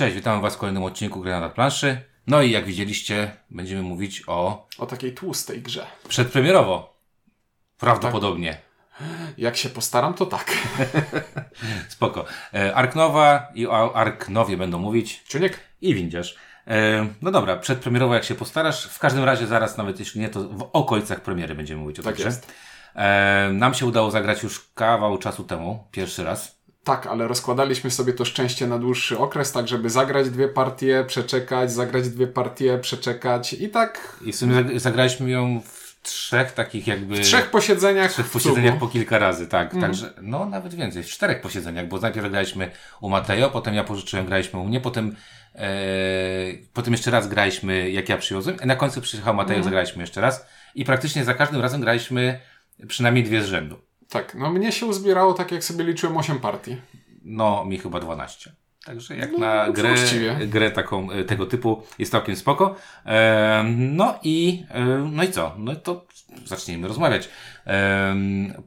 Cześć, witamy Was w kolejnym odcinku Gry na planszy. No i jak widzieliście, będziemy mówić o O takiej tłustej grze. przedpremierowo. Prawdopodobnie. Jak się postaram, to tak. Spoko. E, Arknowa i o Arknowie będą mówić. Czuniek? I Windziarz. E, no dobra, przedpremierowo jak się postarasz. W każdym razie zaraz, nawet jeśli nie, to w okolicach premiery będziemy mówić o tej Tak grze. jest. E, nam się udało zagrać już kawał czasu temu, pierwszy raz. Tak, ale rozkładaliśmy sobie to szczęście na dłuższy okres, tak żeby zagrać dwie partie, przeczekać, zagrać dwie partie, przeczekać i tak I w sumie zag- zagraliśmy ją w trzech takich jakby... w trzech posiedzeniach. trzech w posiedzeniach cugu. po kilka razy, tak. Mhm. Także, no nawet więcej, w czterech posiedzeniach, bo najpierw graliśmy u Mateo, potem ja pożyczyłem, graliśmy u mnie, potem, e, potem jeszcze raz graliśmy, jak ja przywiozłem, na końcu przyjechał Mateo, Mhm. zagraliśmy jeszcze raz i praktycznie za każdym razem graliśmy przynajmniej dwie z rzędu. Tak, no mnie się uzbierało tak jak sobie liczyłem 8 partii. No, mi chyba 12. Także jak No, na grę, właściwie. grę taką, e, tego typu jest całkiem spoko. E, no i, e, no i co? No to zacznijmy rozmawiać. E,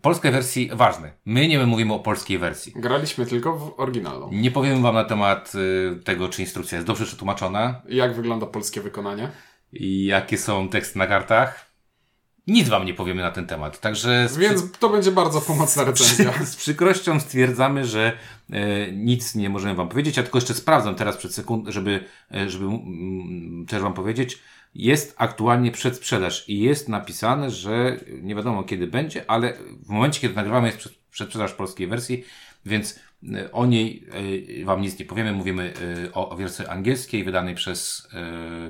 polskiej wersji ważne. My nie mówimy o polskiej wersji. Graliśmy tylko w oryginalną. Nie powiem wam na temat e, tego, czy instrukcja jest dobrze przetłumaczona Jak wygląda polskie wykonanie? i jakie są teksty na kartach. Nic wam nie powiemy na ten temat. Także z Więc to będzie bardzo pomocna recenzja. Przy, z przykrością stwierdzamy, że e, nic nie możemy wam powiedzieć. Ja tylko jeszcze sprawdzam teraz przed sekund, żeby, e, żeby mm, też wam powiedzieć. Jest aktualnie przedsprzedaż i jest napisane, że nie wiadomo kiedy będzie, ale w momencie, kiedy nagrywamy jest przed- przedsprzedaż polskiej wersji, więc e, o niej e, wam nic nie powiemy. Mówimy o, o wersji angielskiej wydanej przez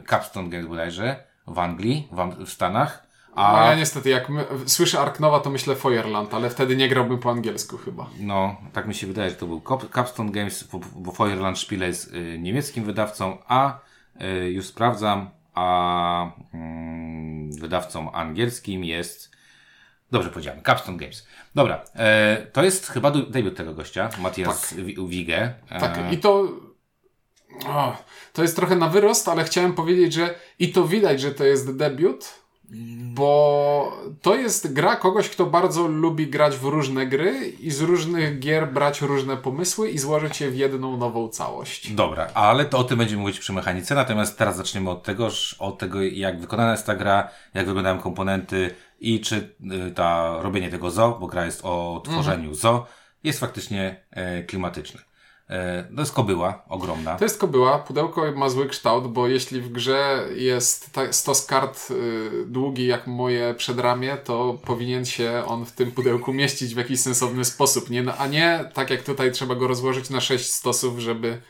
Capstone Games bodajże w Anglii, w, w Stanach. A A ja niestety, jak my, słyszę Arknowa, to myślę Feuerland, ale wtedy nie grałbym po angielsku chyba. No, tak mi się wydaje, że to był Cap- Capstone Games, bo- bo Spiele jest y, niemieckim wydawcą, a y, już sprawdzam, a mm, wydawcą angielskim jest. Dobrze powiedziałem, Capstone Games. Dobra, e, to jest chyba debiut tego gościa, Matthias Wi- Wige. Tak, i to. O, to jest trochę na wyrost, ale chciałem powiedzieć, że i to widać, że to jest debiut, bo to jest gra kogoś, kto bardzo lubi grać w różne gry i z różnych gier brać różne pomysły i złożyć je w jedną nową całość. Dobra, ale to o tym będziemy mówić przy mechanice, natomiast teraz zaczniemy od tego, od tego jak wykonana jest ta gra, jak wyglądają komponenty i czy y, ta robienie tego zo, bo gra jest o tworzeniu zo, jest faktycznie e, klimatyczne. E, to jest kobyła ogromna. To jest kobyła, pudełko ma zły kształt, bo jeśli w grze jest stos kart y, długi jak moje przedramię, to powinien się on w tym pudełku mieścić w jakiś sensowny sposób, nie, a nie tak jak tutaj trzeba go rozłożyć na sześć stosów, żeby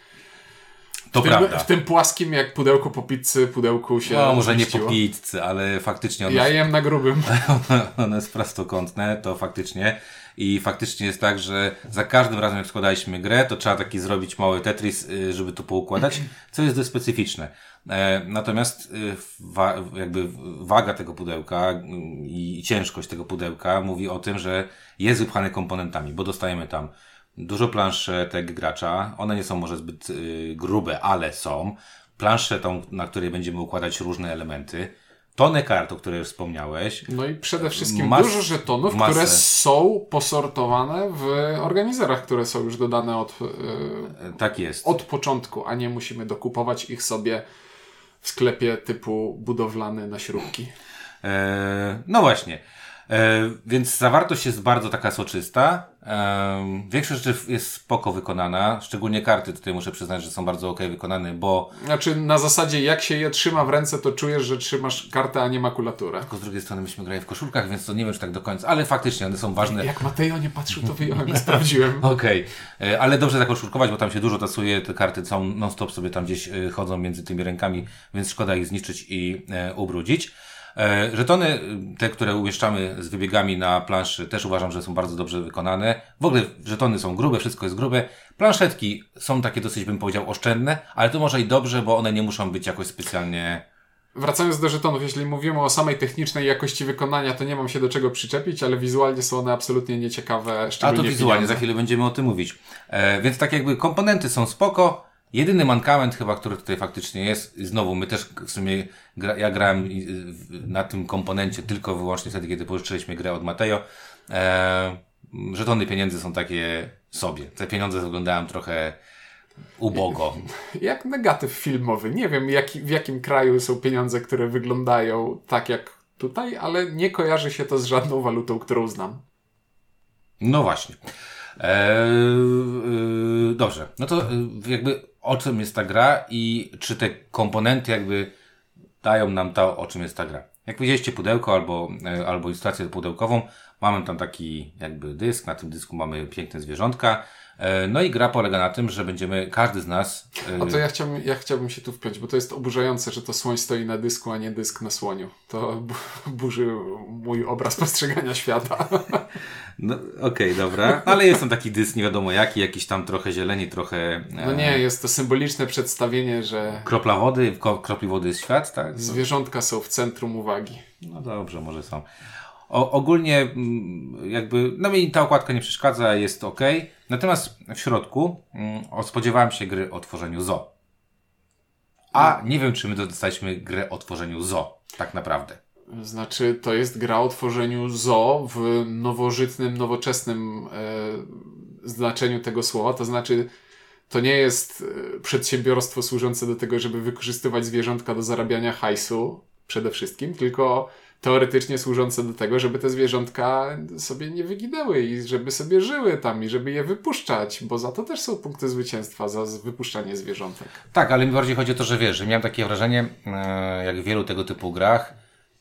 To w tym, prawda. w tym płaskim jak pudełko po pizzy pudełku się No, może nie po pizzy, ale faktycznie ono Ja jem na grubym. one jest prostokątne, to faktycznie. I faktycznie jest tak, że za każdym razem jak składaliśmy grę, to trzeba taki zrobić mały Tetris, y, żeby to poukładać, co jest dość specyficzne. E, Natomiast y, wa jakby waga tego pudełka y, i ciężkość tego pudełka mówi o tym, że jest wypchane komponentami, bo dostajemy tam dużo planszetek gracza. One nie są może zbyt y, grube, ale są. Planszę tą, na której będziemy układać różne elementy. Tonę kart, o której już wspomniałeś. No i przede wszystkim Mas- dużo żetonów, masę. które są posortowane w organizerach, które są już dodane od, y, E, Tak jest. od początku, a nie musimy dokupować ich sobie w sklepie typu budowlany na śrubki. E, no właśnie. E, więc zawartość jest bardzo taka soczysta. E, większość rzeczy jest spoko wykonana. Szczególnie karty tutaj muszę przyznać, że są bardzo ok wykonane, bo Znaczy na zasadzie jak się je trzyma w ręce, to czujesz, że trzymasz kartę, a nie makulaturę. tylko z drugiej strony myśmy grali w koszulkach, więc to nie wiem, czy tak do końca, ale faktycznie one są ważne. Jak Mateo nie patrzył, to wyjąłem i sprawdziłem. Okej, E, ale dobrze zakoszulkować, bo tam się dużo tasuje, te karty są non-stop sobie tam gdzieś e, chodzą między tymi rękami, więc szkoda ich zniszczyć i e, ubrudzić. E, żetony, e, te, które umieszczamy z wybiegami na planszy, też uważam, że są bardzo dobrze wykonane. W ogóle żetony są grube, wszystko jest grube. Planszetki są takie dosyć, bym powiedział, oszczędne, ale to może i dobrze, bo one nie muszą być jakoś specjalnie... Wracając do żetonów, jeśli mówimy o samej technicznej jakości wykonania, to nie mam się do czego przyczepić, ale wizualnie są one absolutnie nieciekawe, A szczególnie to wizualnie, pieniądze. za chwilę będziemy o tym mówić. E, więc tak jakby komponenty są spoko. Jedyny mankament chyba, który tutaj faktycznie jest, znowu my też w sumie, gra, ja grałem w- na tym komponencie tylko wyłącznie wtedy, kiedy pożyczyliśmy grę od Mateo. E, żetony pieniędzy są takie sobie. Te pieniądze wyglądają trochę Ubogo. Jak negatyw filmowy. Nie wiem, jaki, w jakim kraju są pieniądze, które wyglądają tak jak tutaj, ale nie kojarzy się to z żadną walutą, którą znam. No właśnie. Eee, yy, dobrze. No to yy, jakby o czym jest ta gra i czy te komponenty jakby dają nam to, o czym jest ta gra. Jak widzieliście pudełko albo, e, albo ilustrację pudełkową, mamy tam taki jakby dysk, na tym dysku mamy piękne zwierzątka, e, no i gra polega na tym, że będziemy, każdy z nas... A to ja chciałbym, ja chciałbym się tu wpiąć, bo to jest oburzające, że to słoń stoi na dysku, a nie dysk na słoniu. To bu- burzy mój obraz postrzegania świata. No okej, okay, dobra, ale jest tam taki dysk, nie wiadomo jaki, jakiś tam trochę zieleni, trochę... E, No nie, jest to symboliczne przedstawienie, że Kropla wody, w kropli wody jest świat, tak? zwierzątka są w centrum uwagi. No dobrze, może są. O, ogólnie mm, jakby, no mi ta okładka nie przeszkadza, jest ok. Natomiast w środku mm, spodziewałem się gry o tworzeniu zo. A nie wiem, czy my dostaliśmy grę o tworzeniu zo, tak naprawdę. Znaczy, to jest gra o tworzeniu zo w nowożytnym, nowoczesnym e, znaczeniu tego słowa. To znaczy, to nie jest e, przedsiębiorstwo służące do tego, żeby wykorzystywać zwierzątka do zarabiania hajsu przede wszystkim, tylko teoretycznie służące do tego, żeby te zwierzątka sobie nie wyginęły i żeby sobie żyły tam i żeby je wypuszczać, bo za to też są punkty zwycięstwa, za wypuszczanie zwierzątek. Tak, ale mi bardziej chodzi o to, że wiesz, że miałem takie wrażenie, e, jak w wielu tego typu grach,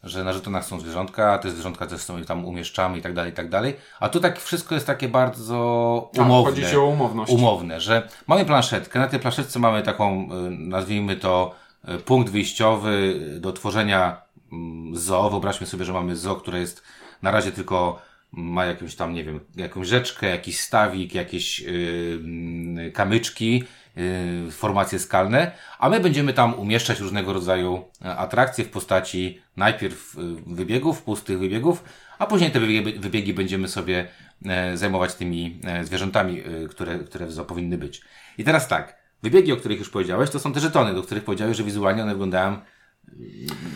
że na żetonach są zwierzątka, te zwierzątka też są tam umieszczamy i tak dalej, i tak dalej. A tu tak wszystko jest takie bardzo Tak, umowne. chodzi ci o umowność. umowne, że mamy planszetkę, na tej planszetce mamy taką, y, nazwijmy to, y, punkt wyjściowy do tworzenia mm, zoo. Wyobraźmy sobie, że mamy zoo, które jest na razie tylko mm, ma jakąś tam, nie wiem, jakąś rzeczkę, jakiś stawik, jakieś yy, kamyczki, formacje skalne, a my będziemy tam umieszczać różnego rodzaju e, atrakcje w postaci najpierw y, wybiegów, pustych wybiegów, a później te wybiegi, wybiegi będziemy sobie e, zajmować tymi e, zwierzętami, które, które powinny być. I teraz tak, wybiegi, o których już powiedziałeś, to są te żetony, do których powiedziałeś, że wizualnie one wyglądają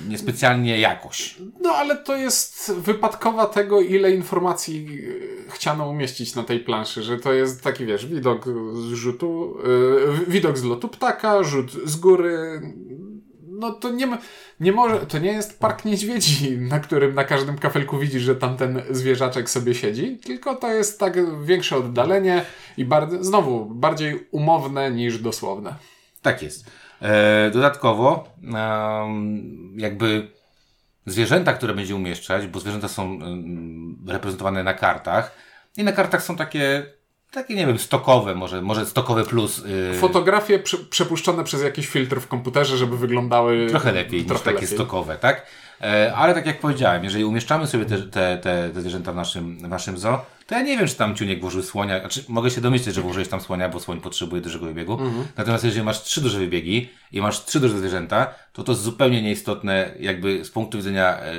niespecjalnie jakoś. No ale to jest wypadkowa tego, ile informacji e, chciano umieścić na tej planszy, że to jest taki, wiesz, widok z rzutu, e, widok z lotu ptaka, rzut z góry. No to nie nie może, to nie jest park niedźwiedzi, na którym na każdym kafelku widzisz, że tamten zwierzaczek sobie siedzi, tylko to jest tak większe oddalenie i bardzo, znowu, bardziej umowne niż dosłowne. Tak jest. E, dodatkowo, jakby zwierzęta, które będzie umieszczać, bo zwierzęta są reprezentowane na kartach i na kartach są takie, takie nie wiem, stokowe, może, może stokowe plus. y, Fotografie prze, przepuszczone przez jakiś filtr w komputerze, żeby wyglądały Trochę lepiej niż trochę takie lepiej. stokowe, tak? E, ale tak jak powiedziałem, jeżeli umieszczamy sobie te, te, te, te zwierzęta w naszym, w naszym zoo, to ja nie wiem, czy tam Ciuniek włożył słonia. Znaczy, mogę się domyśleć, że włożyłeś tam słonia, bo słoń potrzebuje dużego wybiegu. Mhm. Natomiast jeżeli masz trzy duże wybiegi i masz trzy duże zwierzęta, to to jest zupełnie nieistotne jakby z punktu widzenia e,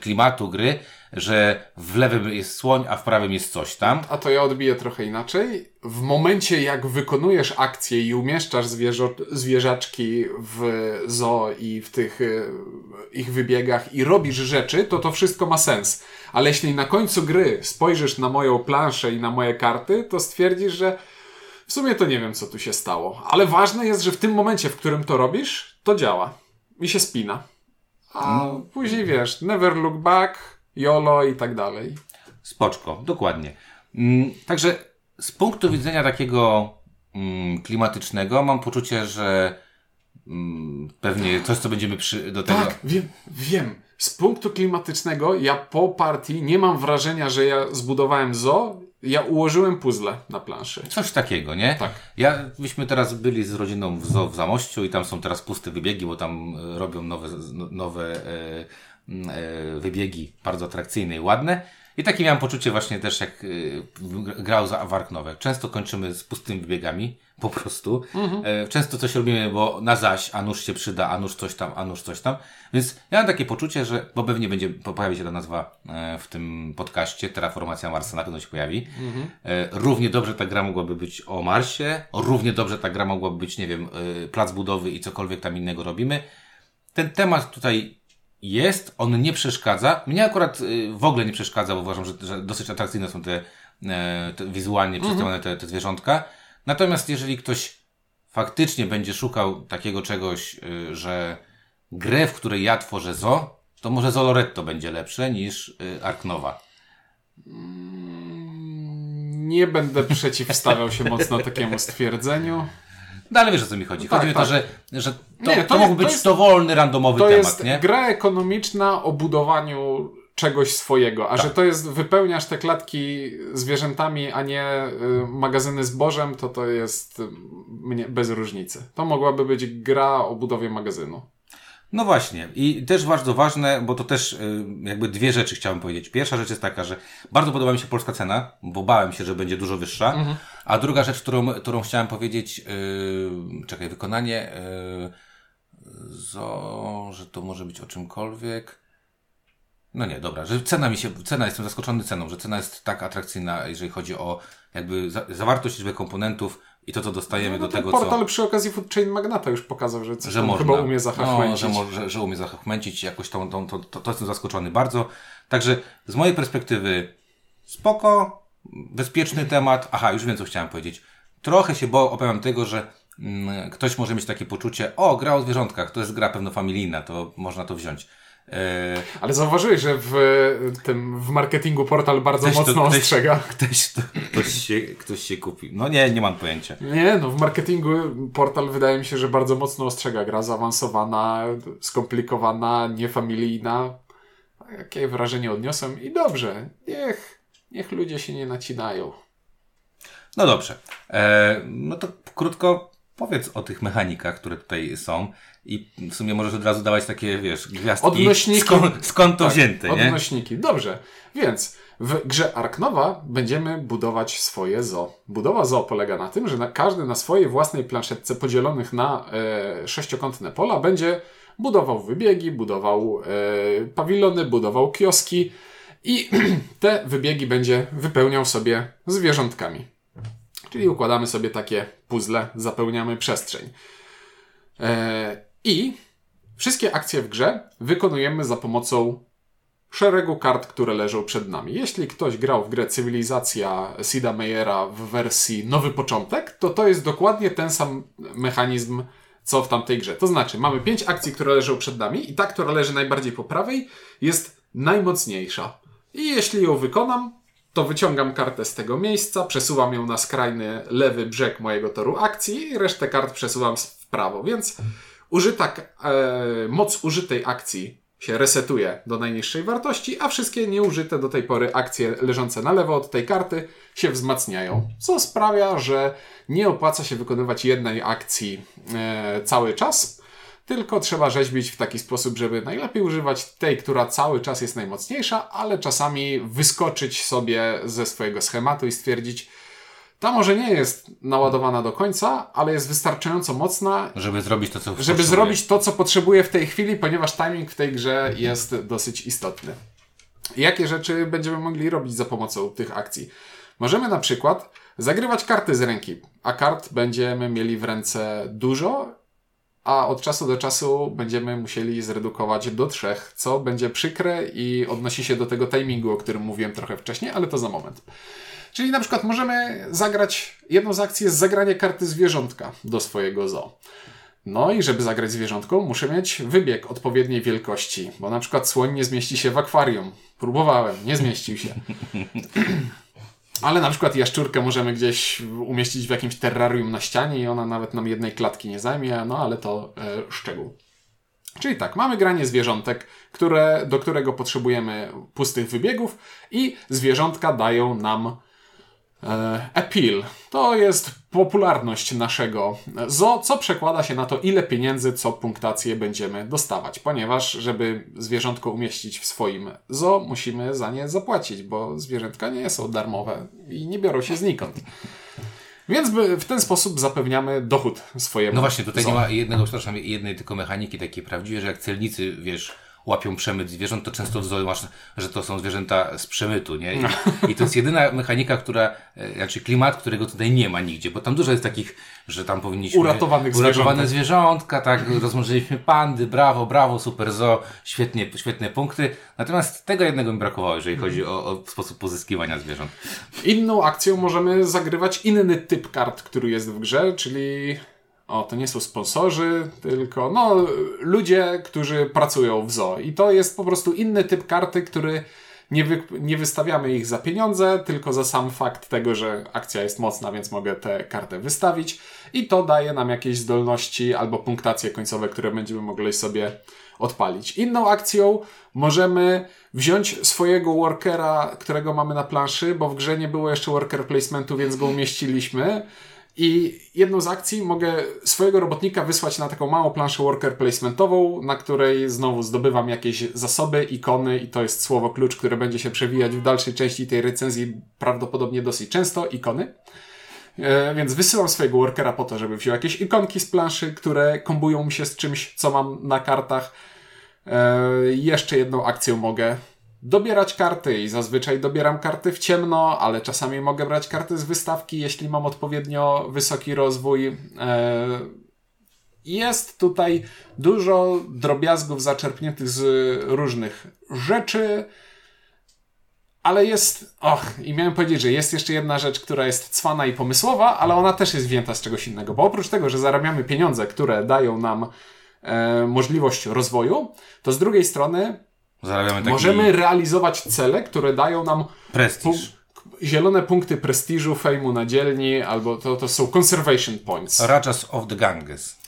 klimatu gry, że w lewym jest słoń, a w prawym jest coś tam. A to ja odbiję trochę inaczej. W momencie, jak wykonujesz akcję i umieszczasz zwierzo- zwierzaczki w zoo i w tych e, ich wybiegach i robisz rzeczy, to to wszystko ma sens. Ale jeśli na końcu gry spojrzysz na moją planszę i na moje karty, to stwierdzisz, że w sumie to nie wiem, co tu się stało. Ale ważne jest, że w tym momencie, w którym to robisz, to działa. I się spina. A później wiesz, never look back, YOLO i tak dalej. Spoczko, dokładnie. Mm, Także z punktu widzenia takiego mm, klimatycznego mam poczucie, że mm, pewnie coś, co będziemy przy, do tego... Tak, wiem, wiem. Z punktu klimatycznego ja po partii nie mam wrażenia, że ja zbudowałem zo, ja ułożyłem puzzle na planszy. Coś takiego, nie? Tak. Ja, myśmy teraz byli z rodziną w zoo w Zamościu i tam są teraz puste wybiegi, bo tam e, robią nowe, z- nowe e, wybiegi bardzo atrakcyjne i ładne. I takie miałem poczucie właśnie też jak e, grał za Wark Nowe. Często kończymy z pustymi wybiegami, po prostu. E, często coś robimy, bo na zaś, a nóż się przyda, a nóż coś tam, a nóż coś tam. Więc ja mam takie poczucie, że, bo pewnie będzie, po- pojawi się ta nazwa e, w tym podcaście, Terraformacja Marsa na pewno się pojawi. E, równie dobrze ta gra mogłaby być o Marsie, równie dobrze ta gra mogłaby być, nie wiem, e, plac budowy i cokolwiek tam innego robimy. Ten temat tutaj jest, on nie przeszkadza. Mnie akurat y, w ogóle nie przeszkadza, bo uważam, że, że dosyć atrakcyjne są te, e, te wizualnie przedstawione te, te zwierzątka. Natomiast jeżeli ktoś faktycznie będzie szukał takiego czegoś, y, że grę, w której ja tworzę zo, to może Zoloretto będzie lepsze niż y, Ark Nova. Nie będę przeciwstawiał się mocno takiemu stwierdzeniu. No ale wiesz o co mi chodzi. No chodzi tak, mi o to, tak. że, że to, Nie, to, to jest- mógł to być jest- dowolny, randomowy To temat, jest nie? gra ekonomiczna o budowaniu czegoś swojego, a Tak. że to jest wypełniasz te klatki zwierzętami, a nie y, magazyny zbożem, to to jest y, bez różnicy. To mogłaby być gra o budowie magazynu. No właśnie. I też bardzo ważne, bo to też y, jakby dwie rzeczy chciałem powiedzieć. Pierwsza rzecz jest taka, że bardzo podoba mi się polska cena, bo bałem się, że będzie dużo wyższa. Mhm. A druga rzecz, którą, którą chciałem powiedzieć, yy, czekaj, wykonanie yy, zo, że to może być o czymkolwiek. No nie, dobra, że cena mi się, cena, jestem zaskoczony ceną, że cena jest tak atrakcyjna, jeżeli chodzi o jakby za, zawartość liczbę komponentów i to, co dostajemy No, do ten tego, portal co... przy okazji Food Chain Magnata już pokazał, że, coś że można. chyba umie No, zachachmęcić. że, mo- że, że umie zachachmęcić jakoś tą, tą, to, to, to jestem zaskoczony bardzo. Także z mojej perspektywy spoko, bezpieczny temat. Aha, już wiem, co chciałem powiedzieć. Trochę się bo obawiam tego, że mm, ktoś może mieć takie poczucie, o, gra o zwierzątkach, to jest gra pewno familijna, to można to wziąć. E, Ale zauważyłeś, że w tym w marketingu portal bardzo Ktoś to- mocno ktoś- ostrzega. ktoś, to, ktoś, się, ktoś się kupi. No nie, nie mam pojęcia. Nie, no w marketingu portal wydaje mi się, że bardzo mocno ostrzega. Gra zaawansowana, skomplikowana, niefamilijna. Jakie wrażenie odniosłem i dobrze. Niech, niech ludzie się nie nacinają. No dobrze. E, no to krótko powiedz o tych mechanikach, które tutaj są i w sumie możesz od razu dawać takie, wiesz, gwiazdki. Odnośniki. Skąd, skąd to Tak, wzięte, nie? Odnośniki. Dobrze. Więc w grze Ark Nova będziemy budować swoje zoo. Budowa zoo polega na tym, że na, każdy na swojej własnej planszetce podzielonych na e, sześciokątne pola będzie budował wybiegi, budował e, pawilony, budował kioski i te wybiegi będzie wypełniał sobie zwierzątkami. Czyli układamy sobie takie puzzle, zapełniamy przestrzeń. E, I wszystkie akcje w grze wykonujemy za pomocą szeregu kart, które leżą przed nami. Jeśli ktoś grał w grę Cywilizacja Sida Meyera w wersji Nowy Początek, to to jest dokładnie ten sam mechanizm, co w tamtej grze. To znaczy, mamy pięć akcji, które leżą przed nami i ta, która leży najbardziej po prawej, jest najmocniejsza. I jeśli ją wykonam, to wyciągam kartę z tego miejsca, przesuwam ją na skrajny lewy brzeg mojego toru akcji i resztę kart przesuwam w prawo. Więc użyta, e, moc użytej akcji się resetuje do najniższej wartości, a wszystkie nieużyte do tej pory akcje leżące na lewo od tej karty się wzmacniają. Co sprawia, że nie opłaca się wykonywać jednej akcji e, cały czas, tylko trzeba rzeźbić w taki sposób, żeby najlepiej używać tej, która cały czas jest najmocniejsza, ale czasami wyskoczyć sobie ze swojego schematu i stwierdzić, ta może nie jest naładowana do końca, ale jest wystarczająco mocna, Żeby zrobić to, co żeby potrzebuje. zrobić to, co potrzebuję w tej chwili, ponieważ timing w tej grze jest dosyć istotny. Jakie rzeczy będziemy mogli robić za pomocą tych akcji? Możemy na przykład zagrywać karty z ręki, a kart będziemy mieli w ręce dużo, a od czasu do czasu będziemy musieli zredukować do trzech, co będzie przykre i odnosi się do tego timingu, o którym mówiłem trochę wcześniej, ale to za moment. Czyli na przykład możemy zagrać, jedną z akcji jest zagranie karty zwierzątka do swojego zoo. No i żeby zagrać zwierzątką, muszę mieć wybieg odpowiedniej wielkości, bo na przykład słoń nie zmieści się w akwarium. Próbowałem, nie zmieścił się. Ale na przykład jaszczurkę możemy gdzieś umieścić w jakimś terrarium na ścianie i ona nawet nam jednej klatki nie zajmie, no ale to e, szczegół. Czyli tak, mamy granie zwierzątek, które, do którego potrzebujemy pustych wybiegów i zwierzątka dają nam e, appeal. To jest popularność naszego zoo, co przekłada się na to, ile pieniędzy, co punktację będziemy dostawać. Ponieważ, żeby zwierzątko umieścić w swoim zoo, musimy za nie zapłacić, bo zwierzętka nie są darmowe i nie biorą się znikąd. Więc w ten sposób zapewniamy dochód swojemu. No właśnie, tutaj zoo. nie ma jednego, przepraszam, jednej tylko mechaniki takiej prawdziwej, że jak celnicy, wiesz, łapią przemyt zwierząt, to często masz, że to są zwierzęta z przemytu, nie? I, i to jest jedyna mechanika, która, e, znaczy klimat, którego tutaj nie ma nigdzie, bo tam dużo jest takich, że tam powinniśmy... Uratowanych Uratowane zwierzątka, tak, rozmnożyliśmy pandy, brawo, brawo, super zoo, świetnie, świetne punkty. Natomiast tego jednego mi brakowało, jeżeli chodzi o, o sposób pozyskiwania zwierząt. Inną akcją możemy zagrywać inny typ kart, który jest w grze, czyli o, to nie są sponsorzy, tylko no, ludzie, którzy pracują w zoo. I to jest po prostu inny typ karty, który nie, wy, nie wystawiamy ich za pieniądze, tylko za sam fakt tego, że akcja jest mocna, więc mogę tę kartę wystawić. I to daje nam jakieś zdolności albo punktacje końcowe, które będziemy mogli sobie odpalić. Inną akcją możemy wziąć swojego workera, którego mamy na planszy, bo w grze nie było jeszcze worker placementu, więc go umieściliśmy. I jedną z akcji mogę swojego robotnika wysłać na taką małą planszę worker placementową, na której znowu zdobywam jakieś zasoby, ikony i to jest słowo klucz, które będzie się przewijać w dalszej części tej recenzji prawdopodobnie dosyć często, ikony. E, więc wysyłam swojego workera po to, żeby wziął jakieś ikonki z planszy, które kombują mi się z czymś, co mam na kartach. E, jeszcze jedną akcją mogę dobierać karty i zazwyczaj dobieram karty w ciemno, ale czasami mogę brać karty z wystawki, jeśli mam odpowiednio wysoki rozwój. E, jest tutaj dużo drobiazgów zaczerpniętych z różnych rzeczy, ale jest. Och, i miałem powiedzieć, że jest jeszcze jedna rzecz, która jest cwana i pomysłowa, ale ona też jest wzięta z czegoś innego, bo oprócz tego, że zarabiamy pieniądze, które dają nam e, możliwość rozwoju, to z drugiej strony Taki... Możemy realizować cele, które dają nam prestiż. zielone punkty prestiżu, fejmu na dzielni, albo to, to są conservation points. Rajas of the Ganges.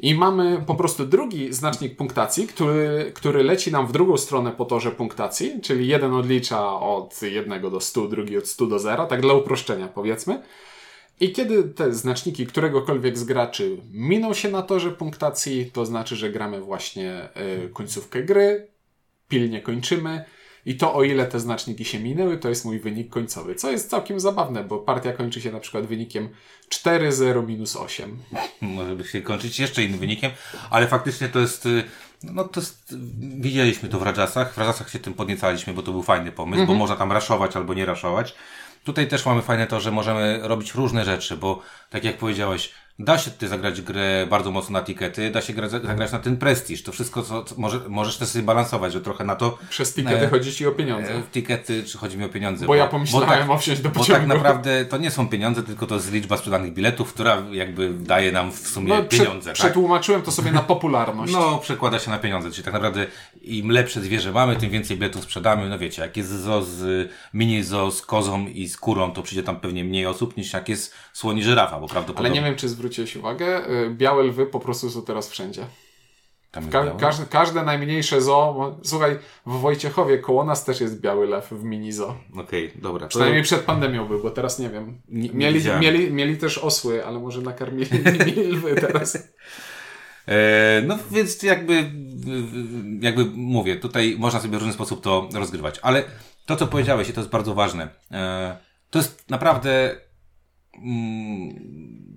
I mamy po prostu drugi znacznik punktacji, który, który leci nam w drugą stronę po torze punktacji, czyli jeden odlicza od 1 do 100, drugi od 100 do 0, tak dla uproszczenia powiedzmy. I kiedy te znaczniki któregokolwiek z graczy miną się na torze punktacji, to znaczy, że gramy właśnie y, końcówkę gry, pilnie kończymy. I to o ile te znaczniki się minęły, to jest mój wynik końcowy. Co jest całkiem zabawne, bo partia kończy się na przykład wynikiem 4-0 minus 8. Może by się kończyć jeszcze innym wynikiem, ale faktycznie to jest. Y, no to jest, widzieliśmy to w Rajasach. W Rajasach się tym podniecaliśmy, bo to był fajny pomysł, -hmm. bo można tam raszować albo nie raszować. Tutaj też mamy fajne to, że możemy robić różne rzeczy, bo tak jak powiedziałeś, Da się tutaj zagrać grę bardzo mocno na tikety, da się gra, zagrać na ten prestiż. To wszystko, co, co może, możesz też sobie balansować, że trochę na to. Przez tikety e, chodzi ci o pieniądze. E, tikety, czy chodzi mi o pieniądze? Bo, bo ja pomyślałem bo tak, o wsiąść do pociągu. Bo tak naprawdę to nie są pieniądze, tylko to jest liczba sprzedanych biletów, która jakby daje nam w sumie no, pieniądze. Prze, tak? Przetłumaczyłem to sobie na popularność. No, przekłada się na pieniądze, czyli tak naprawdę im lepsze zwierzę mamy, tym więcej biletów sprzedamy. No wiecie, jak jest zo z mini zo z kozą i z kurą, to przyjdzie tam pewnie mniej osób niż jak jest słoni żyrafa, bo prawdopodobnie. Ale nie wiem, czy zwróciłeś uwagę, Y, białe lwy po prostu są teraz wszędzie. Ka każde, każde najmniejsze zoo. Słuchaj, w Wojciechowie koło nas też jest biały lew w mini zoo. Okej, okay, dobra. Przynajmniej przed pandemią był, bo teraz nie wiem. Mieli, mieli, mieli też osły, ale może nakarmili lwy teraz. E, no więc jakby, jakby mówię, tutaj można sobie w różny sposób to rozgrywać. Ale to, co powiedziałeś, i to jest bardzo ważne. E, to jest naprawdę mm, to, to,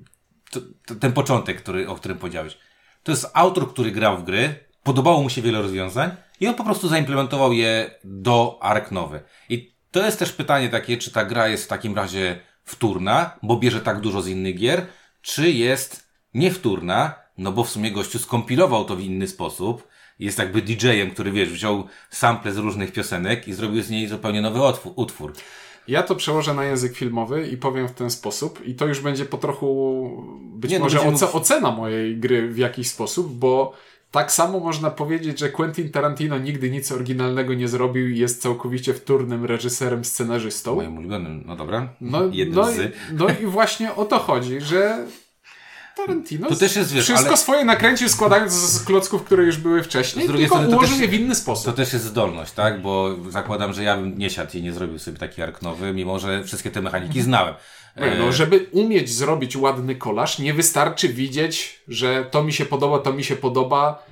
ten początek, który, o którym powiedziałeś. To jest autor, który grał w gry, podobało mu się wiele rozwiązań i on po prostu zaimplementował je do Ark nowy. I to jest też pytanie takie, czy ta gra jest w takim razie wtórna, bo bierze tak dużo z innych gier, czy jest niewtórna, no bo w sumie gościu skompilował to w inny sposób, jest jakby DJ-em, który wiesz, wziął sample z różnych piosenek i zrobił z niej zupełnie nowy utwór. Ja to przełożę na język filmowy i powiem w ten sposób, i to już będzie po trochu być nie, no może oce ocena mojej gry w jakiś sposób, bo tak samo można powiedzieć, że Quentin Tarantino nigdy nic oryginalnego nie zrobił i jest całkowicie wtórnym reżyserem, scenarzystą. Moim ulubionym, no dobra. No, no, z... no i właśnie o to chodzi, że Tarantino. To też jest, wiesz, wszystko ale... swoje nakręcił składając z klocków, które już były wcześniej, z drugiej strony ułożył je w inny sposób. To też jest zdolność, tak? Bo zakładam, że ja bym nie siadł i nie zrobił sobie taki ark nowy, mimo że wszystkie te mechaniki znałem. No, e, żeby umieć zrobić ładny kolaż, nie wystarczy widzieć, że to mi się podoba, to mi się podoba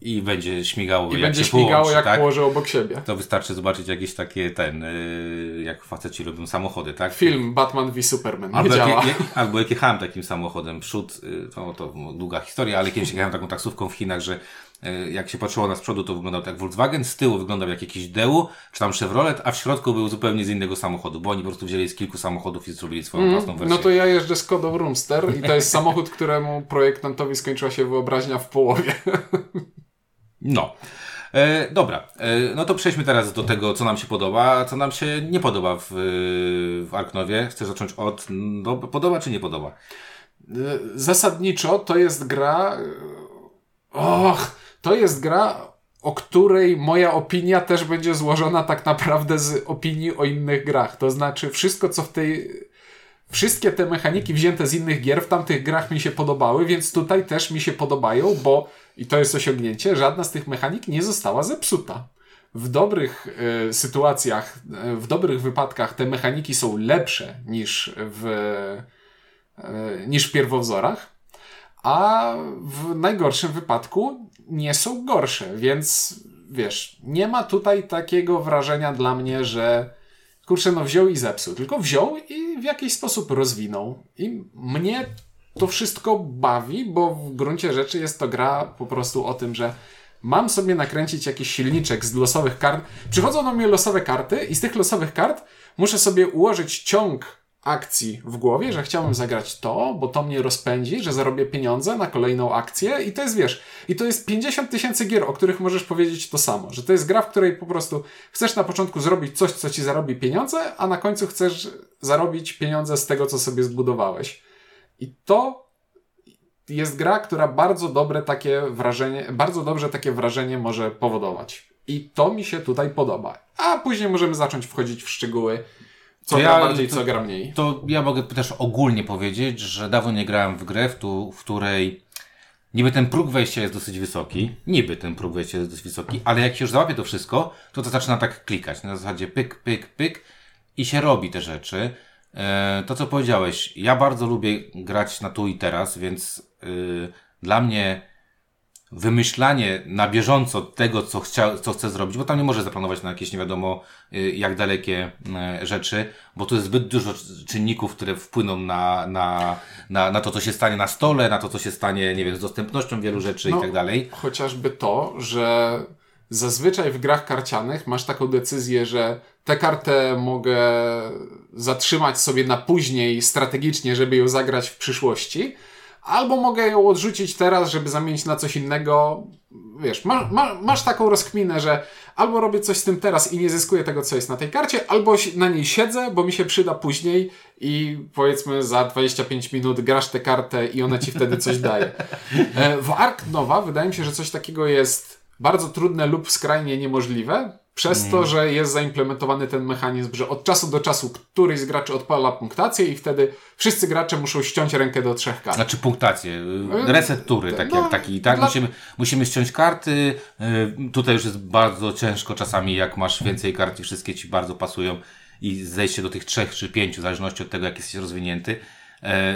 i będzie śmigało I jak będzie się śmigało połączy, jak tak? położę obok siebie. To wystarczy zobaczyć jakieś takie ten, yy, jak faceci robią samochody, tak? Film Batman v Superman. Nie albo, działa. Jak, jak, albo jak jechałem takim samochodem przód, yy, to, to długa historia, ale kiedyś jechałem taką taksówką w Chinach, że yy, jak się patrzyło na z przodu, to wyglądał jak Volkswagen, z tyłu wyglądał jak jakiś Deu, czy tam Chevrolet, a w środku był zupełnie z innego samochodu, bo oni po prostu wzięli z kilku samochodów i zrobili swoją mm, własną wersję. No to ja jeżdżę Skodą Roomster i to jest samochód, któremu projektantowi skończyła się wyobraźnia w połowie. No. E, dobra, e, no to przejdźmy teraz do tego, co nam się podoba, a co nam się nie podoba w, w Arknowie. Chcę zacząć od, no, podoba czy nie podoba? zasadniczo to jest gra. Och, to jest gra, o której moja opinia też będzie złożona tak naprawdę z opinii o innych grach. To znaczy, wszystko co w tej. Wszystkie te mechaniki wzięte z innych gier w tamtych grach mi się podobały, więc tutaj też mi się podobają, bo i to jest osiągnięcie, żadna z tych mechanik nie została zepsuta. W dobrych y, sytuacjach, y, w dobrych wypadkach te mechaniki są lepsze niż w, y, niż w pierwowzorach, a w najgorszym wypadku nie są gorsze, więc wiesz, nie ma tutaj takiego wrażenia dla mnie, że kurczę, no wziął i zepsuł, tylko wziął i w jakiś sposób rozwinął. I mnie to wszystko bawi, bo w gruncie rzeczy jest to gra po prostu o tym, że mam sobie nakręcić jakiś silniczek z losowych kart. Przychodzą do mnie losowe karty i z tych losowych kart muszę sobie ułożyć ciąg akcji w głowie, że chciałbym zagrać to, bo to mnie rozpędzi, że zarobię pieniądze na kolejną akcję i to jest, wiesz, i to jest 50 tysięcy gier, o których możesz powiedzieć to samo, że to jest gra, w której po prostu chcesz na początku zrobić coś, co ci zarobi pieniądze, a na końcu chcesz zarobić pieniądze z tego, co sobie zbudowałeś. I to jest gra, która bardzo dobre takie wrażenie, bardzo dobrze takie wrażenie może powodować. I to mi się tutaj podoba. A później możemy zacząć wchodzić w szczegóły co ja, bardziej, co gra mniej. To ja mogę też ogólnie powiedzieć, że dawno nie grałem w grę, w, tu, w której niby ten próg wejścia jest dosyć wysoki, niby ten próg wejścia jest dosyć wysoki, ale jak się już załapie to wszystko, to to zaczyna tak klikać. Na zasadzie pyk, pyk, pyk i się robi te rzeczy. E, to, co powiedziałeś, ja bardzo lubię grać na tu i teraz, więc yy, dla mnie wymyślanie na bieżąco tego, co, chcia, co chcę zrobić, bo tam nie może zaplanować na jakieś nie wiadomo y, jak dalekie y, rzeczy, bo to jest zbyt dużo czynników, które wpłyną na, na, na, na to, co się stanie na stole, na to, co się stanie, nie wiem, z dostępnością wielu rzeczy no, i tak dalej. Chociażby to, że zazwyczaj w grach karcianych masz taką decyzję, że tę kartę mogę zatrzymać sobie na później strategicznie, żeby ją zagrać w przyszłości, albo mogę ją odrzucić teraz, żeby zamienić na coś innego. Wiesz, ma, ma, masz taką rozkminę, że albo robię coś z tym teraz i nie zyskuję tego, co jest na tej karcie, albo na niej siedzę, bo mi się przyda później i powiedzmy za 25 minut grasz tę kartę i ona ci wtedy coś daje. E, w Ark Nova wydaje mi się, że coś takiego jest bardzo trudne lub skrajnie niemożliwe, przez to, mm. że jest zaimplementowany ten mechanizm, że od czasu do czasu któryś z graczy odpala punktację i wtedy wszyscy gracze muszą ściąć rękę do trzech kart. Znaczy punktację, y, reset tury, tak no, jak taki, tak? Dla... Musimy, musimy ściąć karty, y, tutaj już jest bardzo ciężko czasami, jak masz więcej kart i wszystkie ci bardzo pasują i zejście do tych trzech czy pięciu, w zależności od tego, jak jesteś rozwinięty,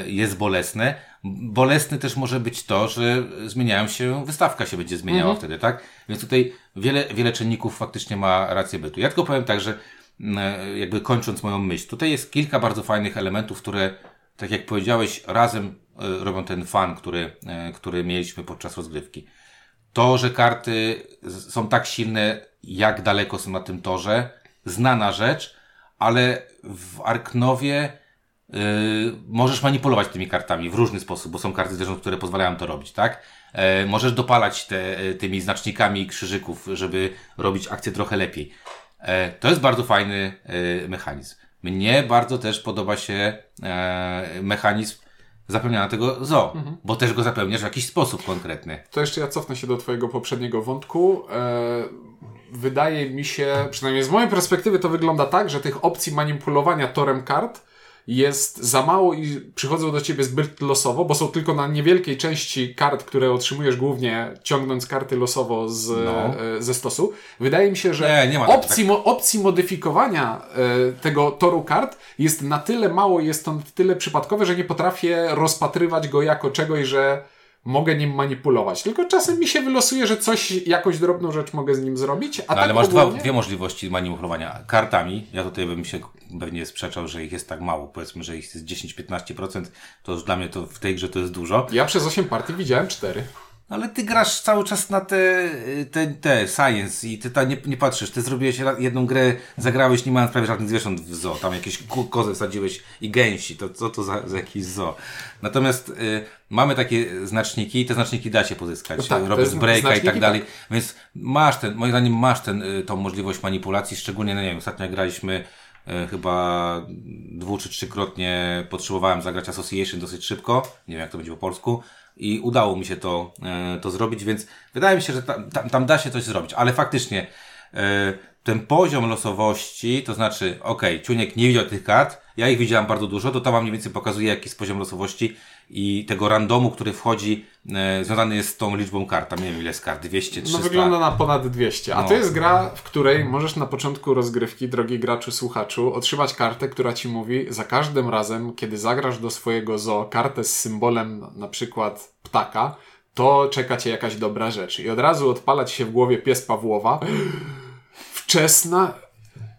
jest bolesne. Bolesne też może być to, że zmieniają się, wystawka się będzie zmieniała mhm. wtedy, tak? Więc tutaj wiele, wiele czynników faktycznie ma rację bytu. Ja tylko powiem tak, że mm, jakby kończąc moją myśl, tutaj jest kilka bardzo fajnych elementów, które, tak jak powiedziałeś, razem e, robią ten fan, który, e, który mieliśmy podczas rozgrywki. To, że karty są tak silne, jak daleko są na tym torze, znana rzecz, ale w Arknowie yy, możesz manipulować tymi kartami w różny sposób, bo są karty zwierząt, które pozwalają to robić, tak? E, możesz dopalać te, e, tymi znacznikami krzyżyków, żeby robić akcję trochę lepiej. E, to jest bardzo fajny e, mechanizm. Mnie bardzo też podoba się e, mechanizm zapełniania tego zo, mhm. bo też go zapełniasz w jakiś sposób konkretny. To jeszcze ja cofnę się do Twojego poprzedniego wątku. Wydaje mi się, przynajmniej z mojej perspektywy, to wygląda tak, że tych opcji manipulowania torem kart jest za mało i przychodzą do ciebie zbyt losowo, bo są tylko na niewielkiej części kart, które otrzymujesz głównie ciągnąc karty losowo z, no. E, ze stosu. Wydaje mi się, że nie, nie opcji, tak. mo, opcji modyfikowania e, tego toru kart jest na tyle mało, jest to na tyle przypadkowe, że nie potrafię rozpatrywać go jako czegoś, że mogę nim manipulować. Tylko czasem mi się wylosuje, że coś, jakąś drobną rzecz mogę z nim zrobić. A no, tak ale masz ogólnie... dwa, dwie możliwości manipulowania. Kartami, ja tutaj bym się pewnie sprzeczał, że ich jest tak mało. Powiedzmy, że ich jest 10-15%, to już dla mnie to w tej grze to jest dużo. Ja przez 8 partii widziałem 4. Ale ty grasz cały czas na te, te, te science i ty ta nie, nie patrzysz. Ty zrobiłeś jedną grę, zagrałeś nie mając prawie żadnych zwierząt w zoo. Tam jakieś kozy sadziłeś i gęsi. To co to za, za jakiś zoo? Natomiast y, mamy takie znaczniki i te znaczniki da się pozyskać. No tak, Robisz breaka i tak dalej. Tak. Więc masz ten, moim zdaniem masz ten, y, tą możliwość manipulacji, szczególnie, no nie wiem, ostatnio graliśmy chyba dwu czy trzykrotnie potrzebowałem zagrać Association dosyć szybko, nie wiem jak to będzie po polsku, i udało mi się to, e, to zrobić, więc wydaje mi się, że tam, tam, tam da się coś zrobić, ale faktycznie e, ten poziom losowości, to znaczy, ok, Ciuniek nie widział tych kart, ja ich widziałem bardzo dużo, to to wam mniej więcej pokazuje, jaki jest poziom losowości i tego randomu, który wchodzi, e, związany jest z tą liczbą kart. Tam nie wiem ile jest kart, 200, 300. No wygląda na ponad 200. A No. to jest gra, w której możesz na początku rozgrywki, drogi graczu, słuchaczu, otrzymać kartę, która ci mówi za każdym razem, kiedy zagrasz do swojego zoo kartę z symbolem na przykład ptaka, to czeka cię jakaś dobra rzecz. I od razu odpala ci się w głowie pies Pawłowa. Wczesna.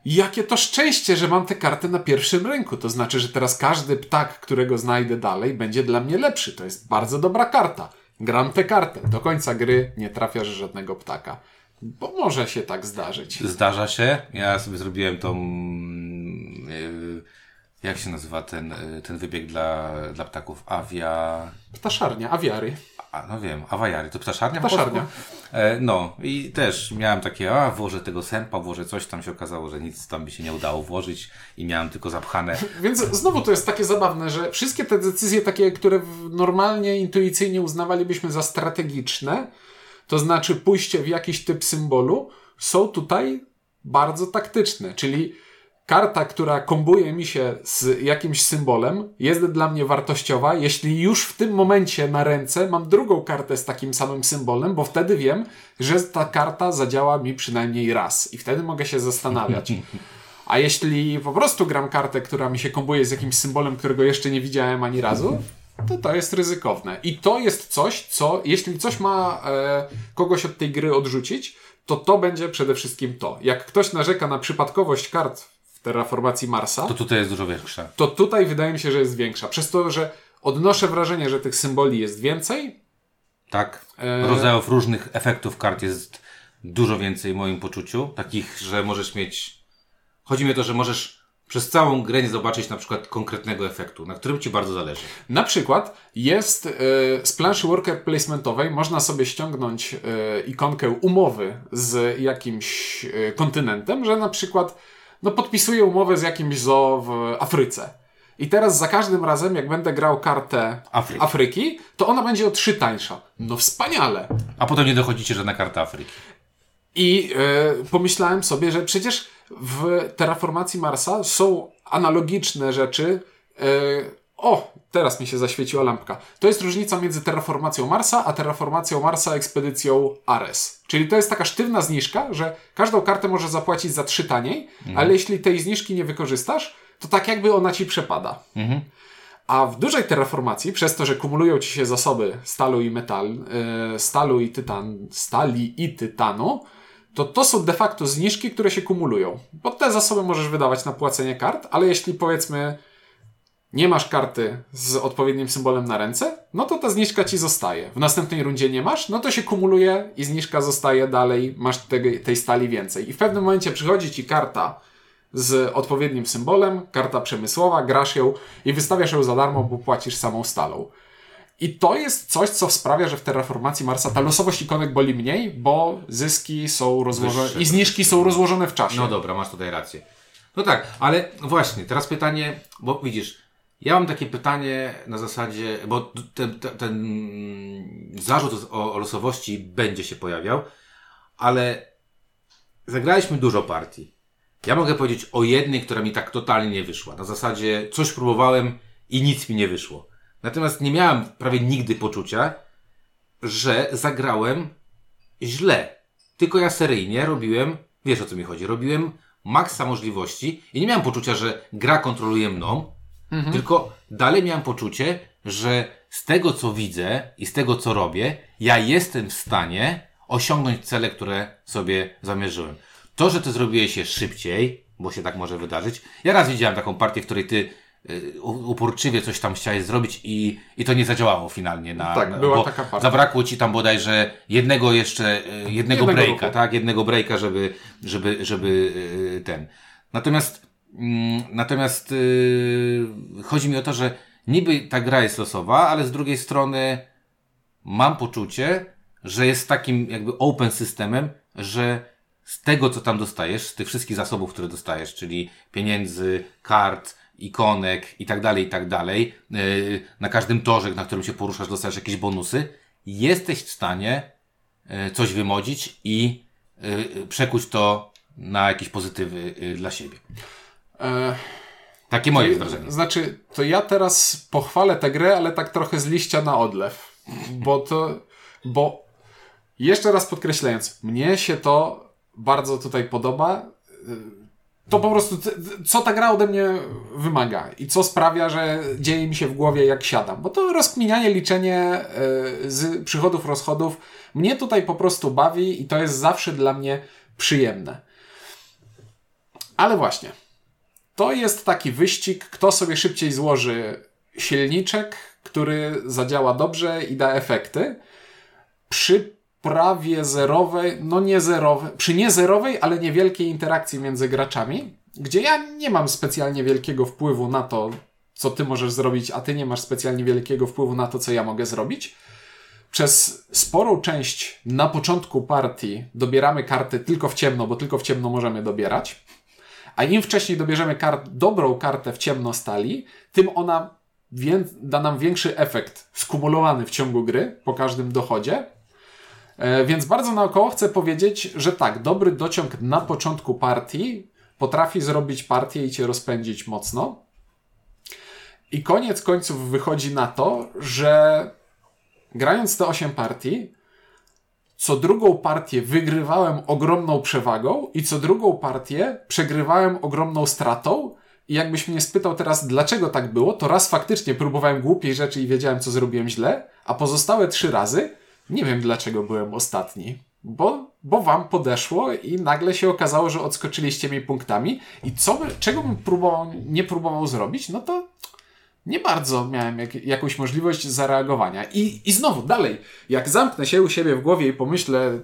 Jakie to szczęście, że mam tę kartę na pierwszym ręku. To znaczy, że teraz każdy ptak, którego znajdę dalej, będzie dla mnie lepszy. To jest bardzo dobra karta. Gram tę kartę. Do końca gry nie trafiasz żadnego ptaka. Bo może się tak zdarzyć. Zdarza się. Ja sobie zrobiłem tą. Yy, jak się nazywa ten, yy, ten wybieg dla, dla ptaków? Awia. Ptaszarnia, awiary. A, no wiem, awajary. To ptaszarnia? Ptaszarnia. E, no i też miałem takie, a włożę tego sępa, włożę coś, tam się okazało, że nic tam mi się nie udało włożyć i miałem tylko zapchane. Więc znowu to jest takie zabawne, że wszystkie te decyzje takie, które normalnie, intuicyjnie uznawalibyśmy za strategiczne, to znaczy pójście w jakiś typ symbolu, są tutaj bardzo taktyczne. Czyli karta, która kombuje mi się z jakimś symbolem, jest dla mnie wartościowa, jeśli już w tym momencie na ręce mam drugą kartę z takim samym symbolem, bo wtedy wiem, że ta karta zadziała mi przynajmniej raz i wtedy mogę się zastanawiać. A jeśli po prostu gram kartę, która mi się kombuje z jakimś symbolem, którego jeszcze nie widziałem ani razu, to to jest ryzykowne. I to jest coś, co, jeśli coś ma e, kogoś od tej gry odrzucić, to to będzie przede wszystkim to. Jak ktoś narzeka na przypadkowość kart terraformacji Marsa, To tutaj jest dużo większa. to tutaj wydaje mi się, że jest większa. Przez to, że odnoszę wrażenie, że tych symboli jest więcej, Tak. E, Rodzajów różnych efektów kart jest dużo więcej w moim poczuciu. Takich, że możesz mieć. Chodzi mi o to, że możesz przez całą grę nie zobaczyć na przykład konkretnego efektu, na którym ci bardzo zależy. Na przykład jest e, z planszy worker placementowej można sobie ściągnąć e, ikonkę umowy z jakimś e, kontynentem, że na przykład no, podpisuję umowę z jakimś zoo w Afryce. I teraz za każdym razem, jak będę grał kartę Afryki. Afryki, to ona będzie o trzy tańsza. No wspaniale! A potem nie dochodzicie żadna karta Afryki. I e, pomyślałem sobie, że przecież w terraformacji Marsa są analogiczne rzeczy. E, o, teraz mi się zaświeciła lampka. To jest różnica między terraformacją Marsa, a terraformacją Marsa ekspedycją Ares. Czyli to jest taka sztywna zniżka, że każdą kartę możesz zapłacić za trzy taniej, ale jeśli tej zniżki nie wykorzystasz, to tak jakby ona ci przepada. A w dużej terraformacji, przez to, że kumulują ci się zasoby stalu i metal, yy, stalu i tytan, stali i tytanu, to to są de facto zniżki, które się kumulują. Bo te zasoby możesz wydawać na płacenie kart, ale jeśli powiedzmy nie masz karty z odpowiednim symbolem na ręce, no to ta zniżka ci zostaje. W następnej rundzie nie masz, no to się kumuluje i zniżka zostaje dalej, masz tego, tej stali więcej. I w pewnym momencie przychodzi ci karta z odpowiednim symbolem, karta przemysłowa, grasz ją i wystawiasz ją za darmo, bo płacisz samą stalą. I to jest coś, co sprawia, że w terraformacji Marsa ta losowość ikonek boli mniej, bo zyski są rozłożone Wyższe. i zniżki są rozłożone w czasie. No dobra, masz tutaj rację. No tak, ale właśnie, teraz pytanie, bo widzisz, ja mam takie pytanie na zasadzie, bo ten, ten, ten zarzut o, o losowości będzie się pojawiał, ale zagraliśmy dużo partii. Ja mogę powiedzieć o jednej, która mi tak totalnie nie wyszła. Na zasadzie coś próbowałem i nic mi nie wyszło. Natomiast nie miałem prawie nigdy poczucia, że zagrałem źle. Tylko ja seryjnie robiłem, wiesz o co mi chodzi, robiłem maksa możliwości i nie miałem poczucia, że gra kontroluje mną, tylko dalej miałem poczucie, że z tego co widzę i z tego co robię, ja jestem w stanie osiągnąć cele, które sobie zamierzyłem. To, że ty zrobiłeś je szybciej, bo się tak może wydarzyć. Ja raz widziałem taką partię, w której ty y, uporczywie coś tam chciałeś zrobić i, i to nie zadziałało finalnie na, Tak, była bo taka partia. Zabrakło ci tam bodajże jednego jeszcze, y, jednego, Jednego breaka, ruchu. tak? Jednego breaka, żeby, żeby, żeby y, ten. Natomiast, natomiast y, chodzi mi o to, że niby ta gra jest losowa, ale z drugiej strony mam poczucie, że jest takim jakby open systemem, że z tego, co tam dostajesz, z tych wszystkich zasobów, które dostajesz, czyli pieniędzy, kart, ikonek i tak dalej, i tak dalej, yy, na każdym torze, na którym się poruszasz, dostajesz jakieś bonusy, jesteś w stanie yy, coś wymodzić i yy, przekuć to na jakieś pozytywy yy, dla siebie. E, Takie moje wrażenie. Znaczy, to ja teraz pochwalę tę grę, ale tak trochę z liścia na odlew. Bo to, bo jeszcze raz podkreślając, mnie się to bardzo tutaj podoba. To po prostu, co ta gra ode mnie wymaga i co sprawia, że dzieje mi się w głowie jak siadam. Bo to rozkminianie, liczenie e, z przychodów, rozchodów mnie tutaj po prostu bawi i to jest zawsze dla mnie przyjemne. Ale właśnie, to jest taki wyścig, kto sobie szybciej złoży silniczek, który zadziała dobrze i da efekty. Przy prawie zerowej, no nie zerowej, przy nie zerowej, ale niewielkiej interakcji między graczami, gdzie ja nie mam specjalnie wielkiego wpływu na to, co ty możesz zrobić, a ty nie masz specjalnie wielkiego wpływu na to, co ja mogę zrobić. Przez sporą część na początku partii dobieramy karty tylko w ciemno, bo tylko w ciemno możemy dobierać. A im wcześniej dobierzemy kart, dobrą kartę w ciemno stali, tym ona da nam większy efekt skumulowany w ciągu gry po każdym dochodzie. E, więc bardzo naokoło chcę powiedzieć, że tak, dobry dociąg na początku partii potrafi zrobić partię i cię rozpędzić mocno. I koniec końców wychodzi na to, że grając te 8 partii, co drugą partię wygrywałem ogromną przewagą i co drugą partię przegrywałem ogromną stratą. I jakbyś mnie spytał teraz, dlaczego tak było, to raz faktycznie próbowałem głupiej rzeczy i wiedziałem, co zrobiłem źle, a pozostałe trzy razy nie wiem, dlaczego byłem ostatni. Bo, bo wam podeszło i nagle się okazało, że odskoczyliście mi punktami. I co czego bym próbował, nie próbował zrobić, no to nie bardzo miałem jak, jakąś możliwość zareagowania. I, I znowu, dalej, jak zamknę się u siebie w głowie i pomyślę,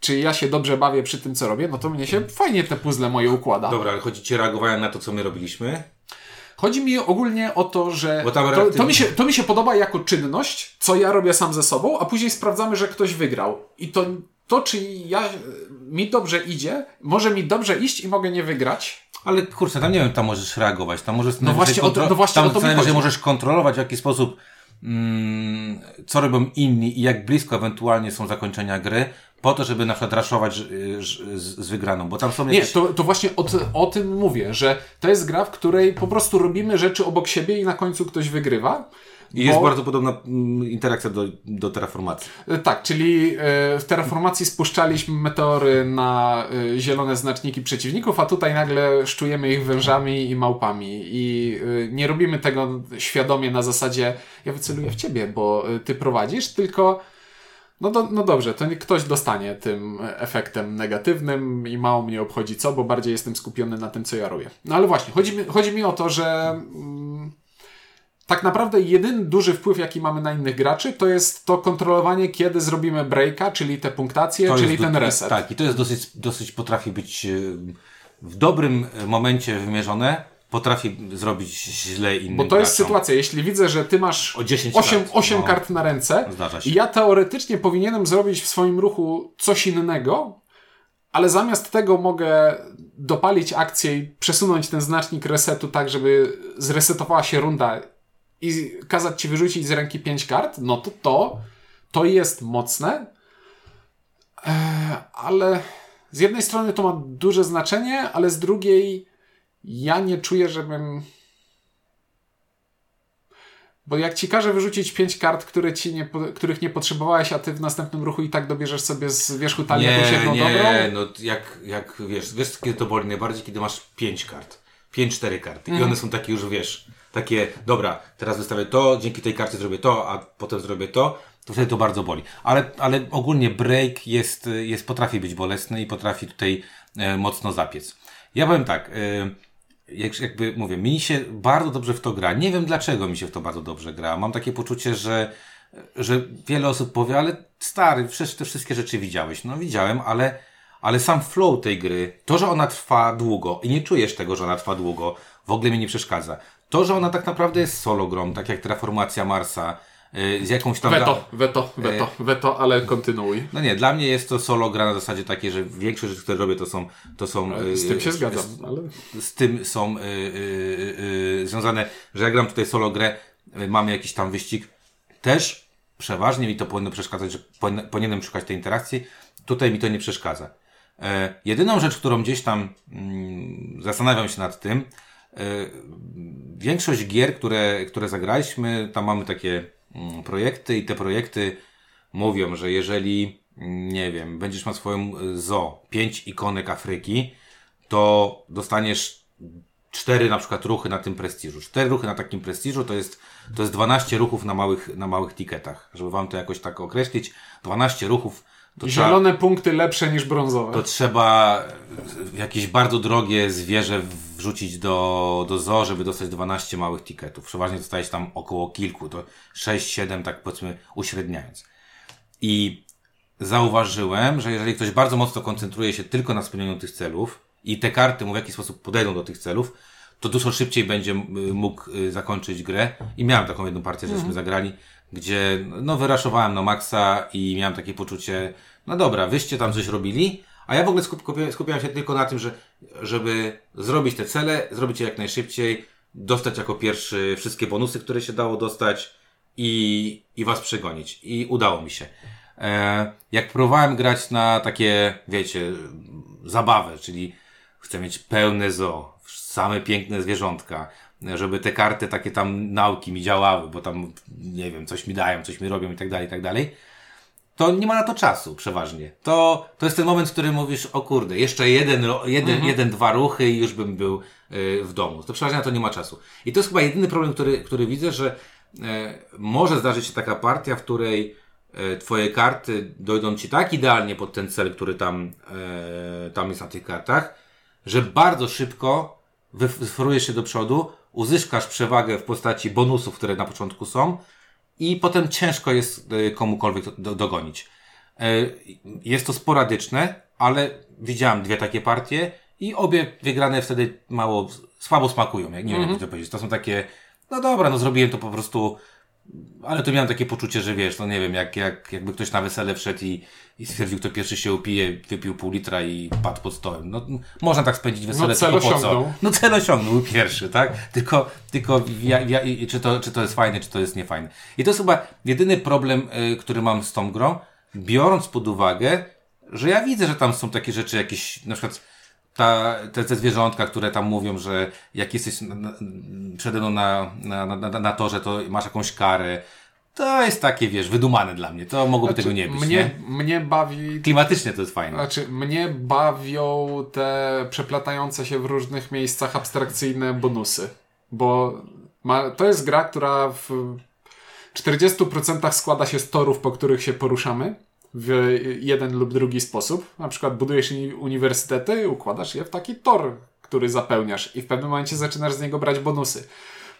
czy ja się dobrze bawię przy tym, co robię, no to mnie się fajnie te puzzle moje układa. Dobra, ale chodzi ci o reagowanie na to, co my robiliśmy? Chodzi mi ogólnie o to, że to, to, mi się, to mi się podoba jako czynność, co ja robię sam ze sobą, a później sprawdzamy, że ktoś wygrał. I to, to czy ja, mi dobrze idzie, może mi dobrze iść i mogę nie wygrać. Ale kurczę, tam nie wiem, tam możesz reagować, tam możesz... No właśnie o to- no właśnie tam o to mi chodzi. możesz kontrolować, w jaki sposób mm, co robią inni i jak blisko ewentualnie są zakończenia gry, po to, żeby na przykład raszować y, z, z wygraną, bo tam są Nie, jakieś... to, to właśnie o, o tym mówię, że to jest gra, w której po prostu robimy rzeczy obok siebie i na końcu ktoś wygrywa. I jest bo- bardzo podobna mm, interakcja do, do terraformacji. E, Tak, czyli e, w terraformacji spuszczaliśmy meteory na e, zielone znaczniki przeciwników, a tutaj nagle szczujemy ich wężami i małpami. I nie robimy tego świadomie na zasadzie ja wyceluję w ciebie, bo ty prowadzisz, tylko no, do, no dobrze, to nie ktoś dostanie tym efektem negatywnym i mało mnie obchodzi co, bo bardziej jestem skupiony na tym, co ja robię. No ale właśnie, chodzi mi, chodzi mi o to, że mm, tak naprawdę jedyny duży wpływ, jaki mamy na innych graczy, to jest to kontrolowanie, kiedy zrobimy breaka, czyli te punktacje, To czyli jest ten reset. Tak, i to jest dosyć, dosyć potrafi być w dobrym momencie wymierzone, potrafi zrobić źle innym Bo to jest graczom. sytuacja, jeśli widzę, że ty masz O 10 8, kart, 8 no. kart na ręce i ja teoretycznie powinienem zrobić w swoim ruchu coś innego, ale zamiast tego mogę dopalić akcję i przesunąć ten znacznik resetu tak, żeby zresetowała się runda i kazać ci wyrzucić z ręki 5 kart, no to to, to jest mocne, Eee, ale z jednej strony to ma duże znaczenie, ale z drugiej ja nie czuję, żebym bo jak ci każę wyrzucić pięć kart, które ci nie, których nie potrzebowałeś, a ty w następnym ruchu i tak dobierzesz sobie z wierzchu talii jakąś Nie, jedną nie, dobrą, no jak, jak wiesz, wiesz kiedy to boli najbardziej, kiedy masz pięć kart. Pięć, cztery karty. Mhm. I one są takie już, wiesz, takie, dobra, teraz wystawię to, dzięki tej karcie zrobię to, a potem zrobię to, to wtedy to bardzo boli. Ale, ale ogólnie break jest, jest, potrafi być bolesny i potrafi tutaj e, mocno zapiec. Ja powiem tak, e, jak, jakby mówię, mi się bardzo dobrze w to gra. Nie wiem dlaczego mi się w to bardzo dobrze gra. Mam takie poczucie, że, że wiele osób powie, ale stary, przecież te wszystkie rzeczy widziałeś. No widziałem, ale, ale sam flow tej gry, to, że ona trwa długo i nie czujesz tego, że ona trwa długo, w ogóle mi nie przeszkadza. To, że ona tak naprawdę jest solo grą, tak jak Terraformacja Marsa, y, z jakąś tam... Weto, weto, weto, weto, ale kontynuuj. No nie, dla mnie jest to solo gra na zasadzie takiej, że większość rzeczy, które robię, to są... To są Z tym się y, zgadzam, z, ale... z tym są y, y, y, związane, że jak gram tutaj solo grę, y, mamy jakiś tam wyścig, też przeważnie mi to powinno przeszkadzać, że powinien- powinienem szukać tej interakcji. Tutaj mi to nie przeszkadza. E, jedyną rzecz, którą gdzieś tam mm, zastanawiam się nad tym, większość gier, które, które zagraliśmy, tam mamy takie mm, projekty i te projekty mówią, że jeżeli, nie wiem, będziesz miał swoją y, zoo, pięć ikonek Afryki, to dostaniesz cztery na przykład ruchy na tym prestiżu. Cztery ruchy na takim prestiżu to jest, to jest 12 ruchów na małych, na małych tiketach. Żeby wam to jakoś tak określić, 12 ruchów to trzeba, Zielone punkty lepsze niż brązowe. to trzeba jakieś bardzo drogie zwierzę wrzucić do, do zoo, żeby dostać 12 małych tiketów. Przeważnie dostajesz tam około kilku, to 6-7, tak powiedzmy uśredniając. I zauważyłem, że jeżeli ktoś bardzo mocno koncentruje się tylko na spełnieniu tych celów i te karty mu w jakiś sposób podejdą do tych celów, to dużo szybciej będzie y, mógł y, zakończyć grę. I miałem taką jedną partię, żeśmy zagrali, gdzie no wyraszowałem na maksa i miałem takie poczucie, no dobra, wyście tam coś robili, a ja w ogóle skup, skupi- skupiałem się tylko na tym, że, żeby zrobić te cele, zrobić je jak najszybciej, dostać jako pierwszy wszystkie bonusy, które się dało dostać i, i was przegonić. I udało mi się. E, jak próbowałem grać na takie, wiecie, zabawę, czyli chcę mieć pełne zoo, same piękne zwierzątka, żeby te karty takie tam nauki mi działały, bo tam, nie wiem, coś mi dają, coś mi robią i tak dalej, i tak dalej to nie ma na to czasu przeważnie. To, to jest ten moment, w którym mówisz, o kurde, jeszcze jeden, jeden, jeden dwa ruchy i już bym był y, w domu. To przeważnie na to nie ma czasu. I to jest chyba jedyny problem, który, który widzę, że e, może zdarzyć się taka partia, w której e, twoje karty dojdą ci tak idealnie pod ten cel, który tam, e, tam jest na tych kartach, że bardzo szybko wyfrujesz się do przodu, uzyskasz przewagę w postaci bonusów, które na początku są, i potem ciężko jest y, komukolwiek do, do, dogonić. Y, Jest to sporadyczne, ale widziałem dwie takie partie i obie wygrane wtedy mało, słabo smakują, jak nie wiem jak to powiedzieć. To są takie, no dobra, no zrobiłem to po prostu, ale to miałem takie poczucie, że wiesz, no nie wiem, jak, jak, jakby ktoś na wesele wszedł i, i stwierdził, kto pierwszy się upije, wypił pół litra i padł pod stołem. No, można tak spędzić wesele, No, cel tylko po co? No cel osiągnął, pierwszy, tak? Tylko, tylko ja, ja, czy, to, czy to jest fajne, czy to jest niefajne. I to jest chyba jedyny problem, y, który mam z tą grą, biorąc pod uwagę, że ja widzę, że tam są takie rzeczy, jakieś, na przykład ta, te, te zwierzątka, które tam mówią, że jak jesteś na, na, przede mną na, na, na, na, torze, to masz jakąś karę. To jest takie, wiesz, wydumane dla mnie. To mogłoby tego nie być, Znaczy, mnie, nie? mnie bawi Klimatycznie to jest fajne. Znaczy, mnie bawią te przeplatające się w różnych miejscach abstrakcyjne bonusy. Bo ma, to jest gra, która w 40% składa się z torów, po których się poruszamy w jeden lub drugi sposób. Na przykład budujesz uni- uniwersytety, układasz je w taki tor, który zapełniasz i w pewnym momencie zaczynasz z niego brać bonusy.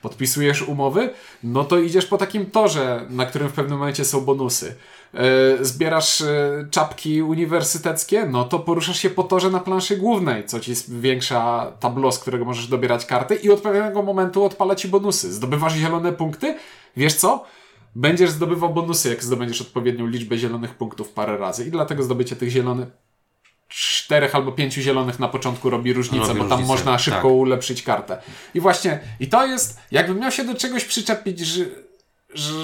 Podpisujesz umowy, no to idziesz po takim torze, na którym w pewnym momencie są bonusy. E, zbierasz e, czapki uniwersyteckie, no to poruszasz się po torze na planszy głównej, co ci zwiększa tablo, z którego możesz dobierać karty i od pewnego momentu odpala ci bonusy. Zdobywasz zielone punkty, wiesz co? Będziesz zdobywał bonusy, jak zdobędziesz odpowiednią liczbę zielonych punktów parę razy i dlatego zdobycie tych zielonych czterech albo pięciu zielonych na początku robi różnicę, Robi bo tam różnicę, można szybko tak. ulepszyć kartę. I właśnie, i to jest, jakbym miał się do czegoś przyczepić, że, że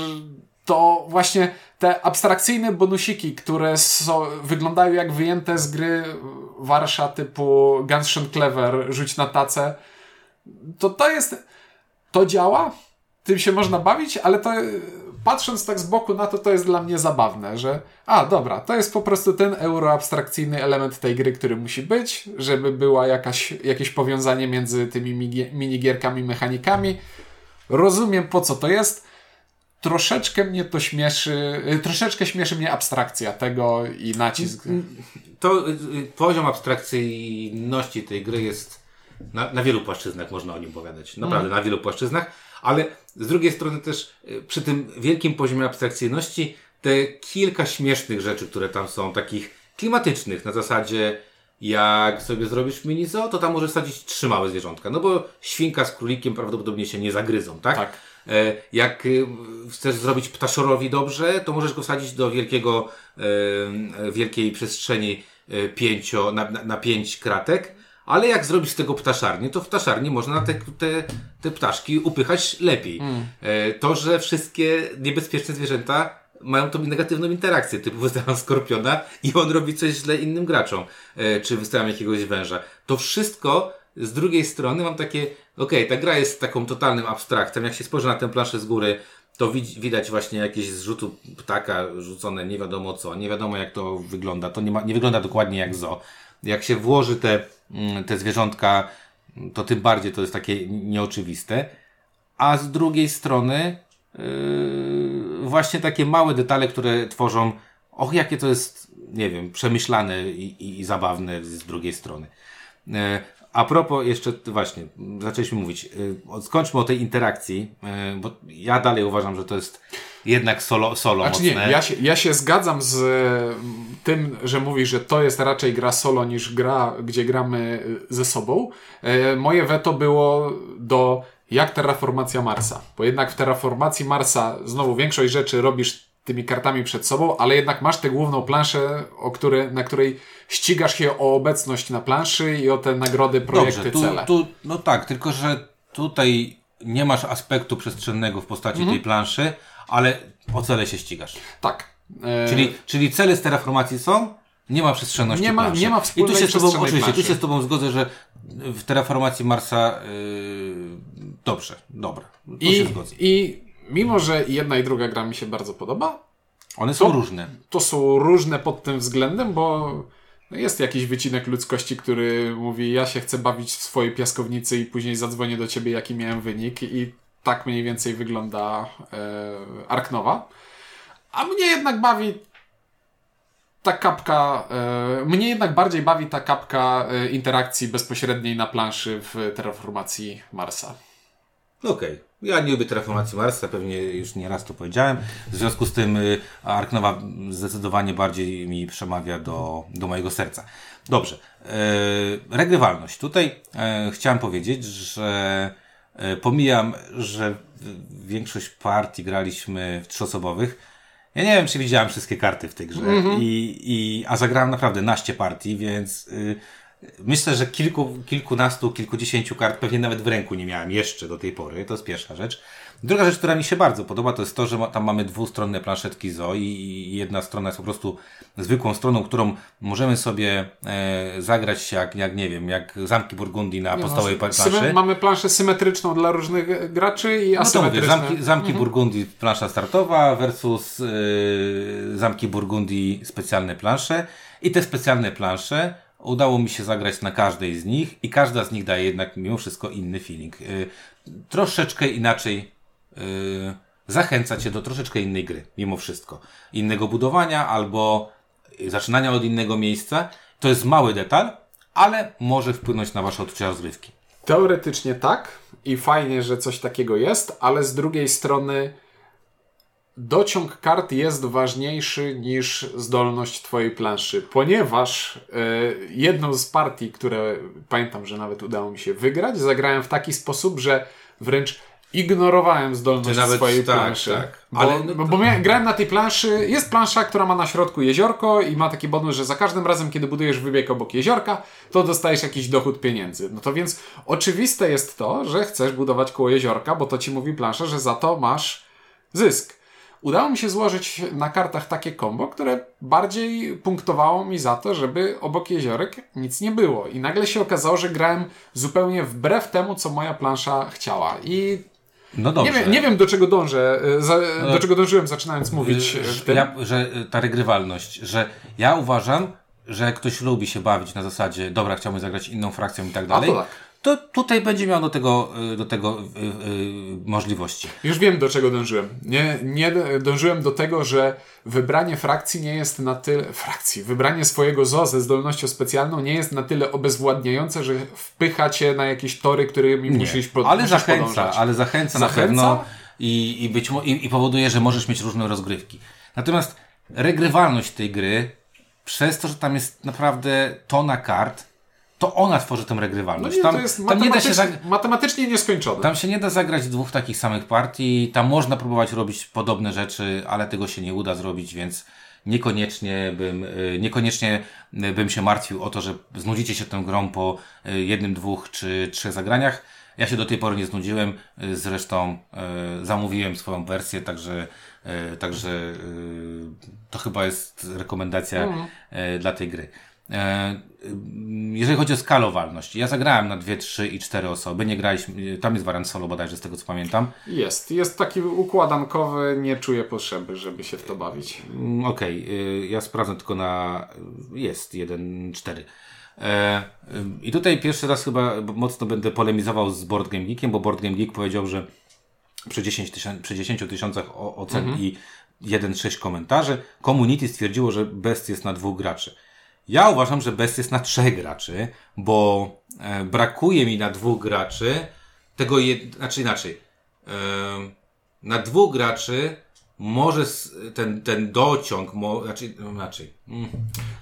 to właśnie te abstrakcyjne bonusiki, które są, wyglądają jak wyjęte z gry Warsza typu Guns Clever, rzuć na tacę, to to jest, to działa, tym się można bawić, ale to patrząc tak z boku na to, to jest dla mnie zabawne, że a dobra, to jest po prostu ten euroabstrakcyjny element tej gry, który musi być, żeby była jakaś, jakieś powiązanie między tymi minigierkami, mechanikami. Rozumiem po co to jest. Troszeczkę mnie to śmieszy, y, troszeczkę śmieszy mnie abstrakcja tego i nacisk. To y, poziom abstrakcyjności tej gry jest na, na wielu płaszczyznach, można o nim opowiadać. Naprawdę, na wielu płaszczyznach, ale z drugiej strony też y, przy tym wielkim poziomie abstrakcyjności te kilka śmiesznych rzeczy, które tam są, takich klimatycznych, na zasadzie jak sobie zrobisz mini zoo, to tam możesz sadzić trzy małe zwierzątka, no bo świnka z królikiem prawdopodobnie się nie zagryzą, tak? Tak. E, jak y, chcesz zrobić ptaszorowi dobrze, to możesz go wsadzić do wielkiego, wielkiej przestrzeni e, pięcio, na, na, na pięć kratek, ale jak zrobisz z tego ptaszarnię, to w ptaszarni można te, te, te ptaszki upychać lepiej. E, To, że wszystkie niebezpieczne zwierzęta mają tą negatywną interakcję, typu wystawiam skorpiona i on robi coś źle innym graczom, e, czy wystawiam jakiegoś węża. To wszystko z drugiej strony mam takie, okej, ta gra jest taką totalnym abstraktem, jak się spojrzy na tę planszę z góry, to widać właśnie jakieś zrzutu ptaka rzucone, nie wiadomo co, nie wiadomo jak to wygląda, to nie, ma, nie wygląda dokładnie jak zo. Jak się włoży te, mm, te zwierzątka, to tym bardziej to jest takie nieoczywiste. A z drugiej strony, yy, właśnie takie małe detale, które tworzą, och, jakie to jest, nie wiem, przemyślane i, i, i zabawne z drugiej strony. Yy, a propos jeszcze, właśnie, zaczęliśmy mówić, yy, skończmy o tej interakcji, yy, bo ja dalej uważam, że to jest jednak solo, solo Znaczy mocne. nie, ja się, ja się zgadzam z mm, tym, że mówisz, że to jest raczej gra solo niż gra, gdzie gramy y, ze sobą. E, moje weto było do jak terraformacja Marsa. Bo jednak w terraformacji Marsa znowu większość rzeczy robisz tymi kartami przed sobą, ale jednak masz tę główną planszę, o na której ścigasz się o obecność na planszy i o te nagrody, projekty, Dobrze, tu, cele. tu, no tak, tylko że tutaj nie masz aspektu przestrzennego w postaci Mhm. tej planszy, ale o cele się ścigasz. Tak. E, Czyli, czyli cele z terraformacji są, nie ma przestrzenności Nie ma- planszy. nie ma I tu się z tobą, oczywiście, tu planszy. się z tobą zgodzę, że w terraformacji Marsa yy, dobrze, dobra, tu się I, zgodzę. I mimo, że jedna i druga gra mi się bardzo podoba, One są to- różne. to są różne pod tym względem, bo jest jakiś wycinek ludzkości, który mówi, ja się chcę bawić w swojej piaskownicy i później zadzwonię do ciebie, jaki miałem wynik i tak mniej więcej wygląda e, Arknowa. A mnie jednak bawi ta kapka, e, mnie jednak bardziej bawi ta kapka e, interakcji bezpośredniej na planszy w terraformacji Marsa. Okej. Ja nie lubię terraformacji Marsa, pewnie już nie raz to powiedziałem. W związku z tym y, Arknowa zdecydowanie bardziej mi przemawia do, do mojego serca. Dobrze. E, regrywalność. Tutaj e, chciałem powiedzieć, że e, pomijam, że większość partii graliśmy w trzyosobowych. Ja nie wiem, czy widziałem wszystkie karty w tej grze, I, i, a zagrałem naprawdę naście partii, więc y, myślę, że kilku, kilkunastu, kilkudziesięciu kart pewnie nawet w ręku nie miałem jeszcze do tej pory. To jest pierwsza rzecz. Druga rzecz, która mi się bardzo podoba, to jest to, że tam mamy dwustronne planszetki ZO i, jedna strona jest po prostu zwykłą stroną, którą możemy sobie e, zagrać jak, jak, nie wiem, jak zamki Burgundii na podstawowej no, planszy. syme- mamy planszę symetryczną dla różnych graczy i No mówię, asymetryczne. zamki, zamki Burgundii plansza startowa versus yy, zamki Burgundii specjalne plansze. I te specjalne plansze udało mi się zagrać na każdej z nich i każda z nich daje jednak mimo wszystko inny feeling. Yy, troszeczkę inaczej zachęca cię do troszeczkę innej gry, mimo wszystko. Innego budowania albo zaczynania od innego miejsca. To jest mały detal, ale może wpłynąć na wasze odczucia rozrywki. Teoretycznie tak i fajnie, że coś takiego jest, ale z drugiej strony dociąg kart jest ważniejszy niż zdolność twojej planszy, ponieważ e, jedną z partii, które pamiętam, że nawet udało mi się wygrać, zagrałem w taki sposób, że wręcz ignorowałem zdolność Ty nawet- swojej tak, planszy. tak. Bo, Ale no to- bo miałem, grałem na tej planszy, jest plansza, która ma na środku jeziorko i ma taki bonus, że za każdym razem, kiedy budujesz wybieg obok jeziorka, to dostajesz jakiś dochód pieniędzy. No to więc oczywiste jest to, że chcesz budować koło jeziorka, bo to ci mówi plansza, że za to masz zysk. Udało mi się złożyć na kartach takie kombo, które bardziej punktowało mi za to, żeby obok jeziorek nic nie było. I nagle się okazało, że grałem zupełnie wbrew temu, co moja plansza chciała. I No dobrze. nie wiem, nie wiem do czego dążę, e, za, do czego dążyłem zaczynając mówić e, w że, ja, że ta regrywalność, że ja uważam, że ktoś lubi się bawić na zasadzie, dobra, chciałbym zagrać inną frakcją i tak dalej, to tak. To tutaj będzie miał do tego, do tego y, y, możliwości. Już wiem, do czego dążyłem. Nie, nie dążyłem do tego, że wybranie frakcji nie jest na tyle. Frakcji. Wybranie swojego zo ze zdolnością specjalną nie jest na tyle obezwładniające, że wpycha cię na jakieś tory, którymi musisz, po, ale zachęca, podążać. ale zachęca, na Zachęca? pewno i, i, być, i, i powoduje, że możesz mieć różne rozgrywki. Natomiast regrywalność tej gry, przez to, że tam jest naprawdę tona kart, to ona tworzy tę regrywalność. No nie, tam, to jest tam nie da się matematycznie, nieskończone. tam się nie da zagrać dwóch takich samych partii. Tam można próbować robić podobne rzeczy, ale tego się nie uda zrobić, więc niekoniecznie bym, y, niekoniecznie bym się martwił o to, że znudzicie się tą grą po y, jednym, dwóch czy trzech zagraniach. Ja się do tej pory nie znudziłem, y, zresztą zamówiłem swoją wersję, także, także to chyba jest rekomendacja y, dla tej gry. E, Jeżeli chodzi o skalowalność, ja zagrałem na dwie, trzy i cztery osoby, nie graliśmy, tam jest wariant solo bodajże z tego co pamiętam. Jest. Jest taki układankowy, nie czuję potrzeby, żeby się w to bawić. Mm, Okej, y, ja sprawdzę tylko na. Jest, 1-4. E, y, I tutaj pierwszy raz chyba mocno będę polemizował z Board Game Geekiem, bo Board Game Geek powiedział, że przy 10 tysiąc, przy 10 tysiącach ocen i 1-6 komentarzy, community stwierdziło, że Best jest na dwóch graczy. Ja uważam, że Best jest na trzech graczy, bo e, brakuje mi na dwóch graczy tego, jed... znaczy inaczej. Em, na dwóch graczy może ten, ten dociąg, mo, znaczy, no, inaczej. Mm.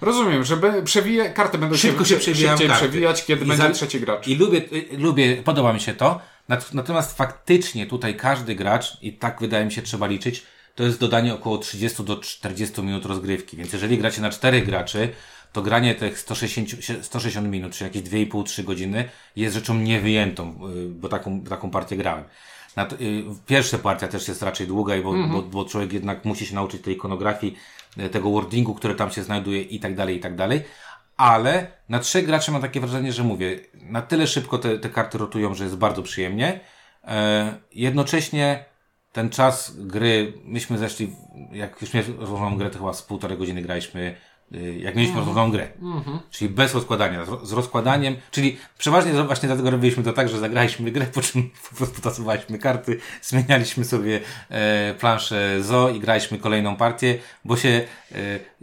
Rozumiem, że be- przewija, karty będą Szybko się się, przewijać, kiedy I będzie za- trzeci gracz. I lubię, y, lubię, podoba mi się to. Nat- Natomiast faktycznie tutaj każdy gracz, i tak wydaje mi się trzeba liczyć, to jest dodanie około 30 do 40 minut rozgrywki. Więc jeżeli gracie na czterech graczy, to granie tych 160, sie- 160 minut, czy jakieś 2,5-3 godziny jest rzeczą niewyjętą, y, bo taką, taką partię grałem. Na to, y, pierwsza partia też jest raczej długa, bo, bo, bo człowiek jednak musi się nauczyć tej ikonografii, y, tego wordingu, który tam się znajduje i tak dalej, i tak dalej. Ale na trzech graczy mam takie wrażenie, że mówię, na tyle szybko te, te karty rotują, że jest bardzo przyjemnie. E, jednocześnie ten czas gry, myśmy zeszli, jak już mieliśmy rozłożoną grę, to chyba z półtorej godziny graliśmy, jak mieliśmy rozłożoną grę. Czyli bez rozkładania, z, ro- z rozkładaniem, czyli przeważnie właśnie dlatego robiliśmy to tak, że zagraliśmy grę, po czym po prostu tasowaliśmy karty, zmienialiśmy sobie e, planszę ZO i graliśmy kolejną partię, bo się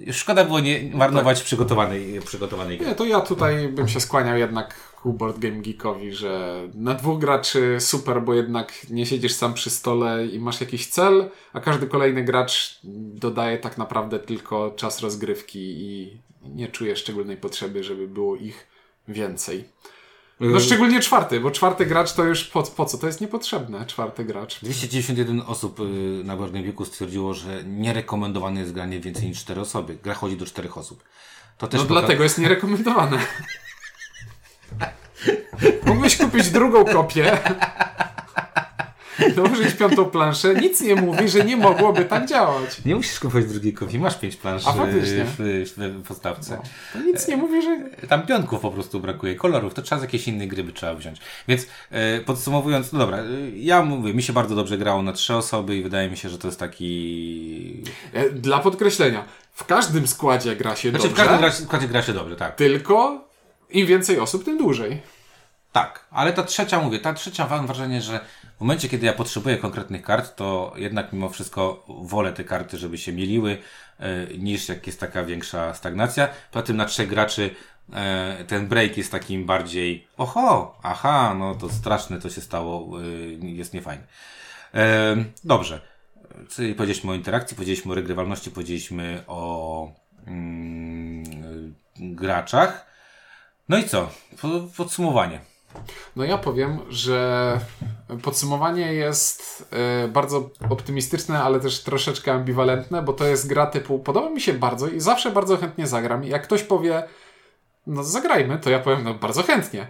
e, szkoda było nie marnować przygotowanej, przygotowanej gry. Nie, to ja tutaj bym się skłaniał jednak ku Board Game Geekowi, że na dwóch graczy super, bo jednak nie siedzisz sam przy stole i masz jakiś cel, a każdy kolejny gracz dodaje tak naprawdę tylko czas rozgrywki i nie czuje szczególnej potrzeby, żeby było ich więcej. No szczególnie czwarty, bo czwarty gracz to już po, po co? To jest niepotrzebne, czwarty gracz. 291 osób y, na Boardgame Geeku stwierdziło, że nierekomendowane jest granie więcej niż 4 osoby. Gra chodzi do 4 osób. To też No dlatego jest nierekomendowane. Mógłbyś kupić drugą kopię, dołożyć piątą planszę, nic nie mówi, że nie mogłoby tak działać. Nie musisz kupować drugiej kopii, masz 5 plansz A faktycznie. w, w, w podstawce. To nic nie mówi, że... Tam pionków po prostu brakuje, kolorów, to trzeba z jakiejś innej gry by trzeba wziąć. Więc e, podsumowując, no dobra, e, ja mówię, mi się bardzo dobrze grało na trzy osoby i wydaje mi się, że to jest taki... E, Dla podkreślenia, w każdym składzie gra się Znaczy w dobrze, każdym gra, składzie gra się dobrze, tak. tylko im więcej osób, tym dłużej. Tak, ale ta trzecia, mówię, ta trzecia mam wrażenie, że w momencie, kiedy ja potrzebuję konkretnych kart, to jednak mimo wszystko wolę te karty, żeby się mieliły, e, niż jak jest taka większa stagnacja. Poza tym na trzech graczy e, ten break jest takim bardziej oho, aha, no to straszne to się stało, e, jest niefajne. Dobrze. Czyli powiedzieliśmy o interakcji, powiedzieliśmy o regrywalności, powiedzieliśmy o mm, graczach. No i co? Po, podsumowanie. No ja powiem, że podsumowanie jest e, bardzo optymistyczne, ale też troszeczkę ambiwalentne, bo to jest gra typu podoba mi się bardzo i zawsze bardzo chętnie zagram. Jak ktoś powie, no zagrajmy, to ja powiem, no bardzo chętnie.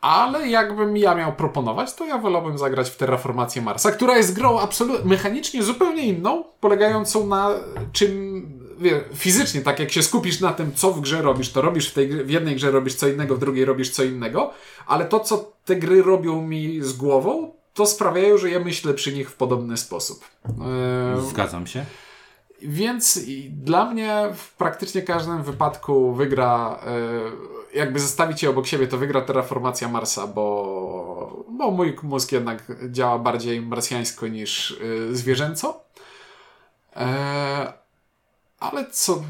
Ale jakbym ja miał proponować, to ja wolałbym zagrać w Terraformację Marsa, która jest grą absolutnie mechanicznie zupełnie inną, polegającą na czym wie, fizycznie, tak jak się skupisz na tym, co w grze robisz, to robisz w, tej, w jednej grze robisz co innego, w drugiej robisz co innego, ale to, co te gry robią mi z głową, to sprawiają, że ja myślę przy nich w podobny sposób. Zgadzam się. więc dla mnie w praktycznie każdym wypadku wygra, e, jakby zestawić je obok siebie, to wygra terraformacja Marsa, bo, bo mój mózg jednak działa bardziej marsjańsko niż e, zwierzęco. E, ale co...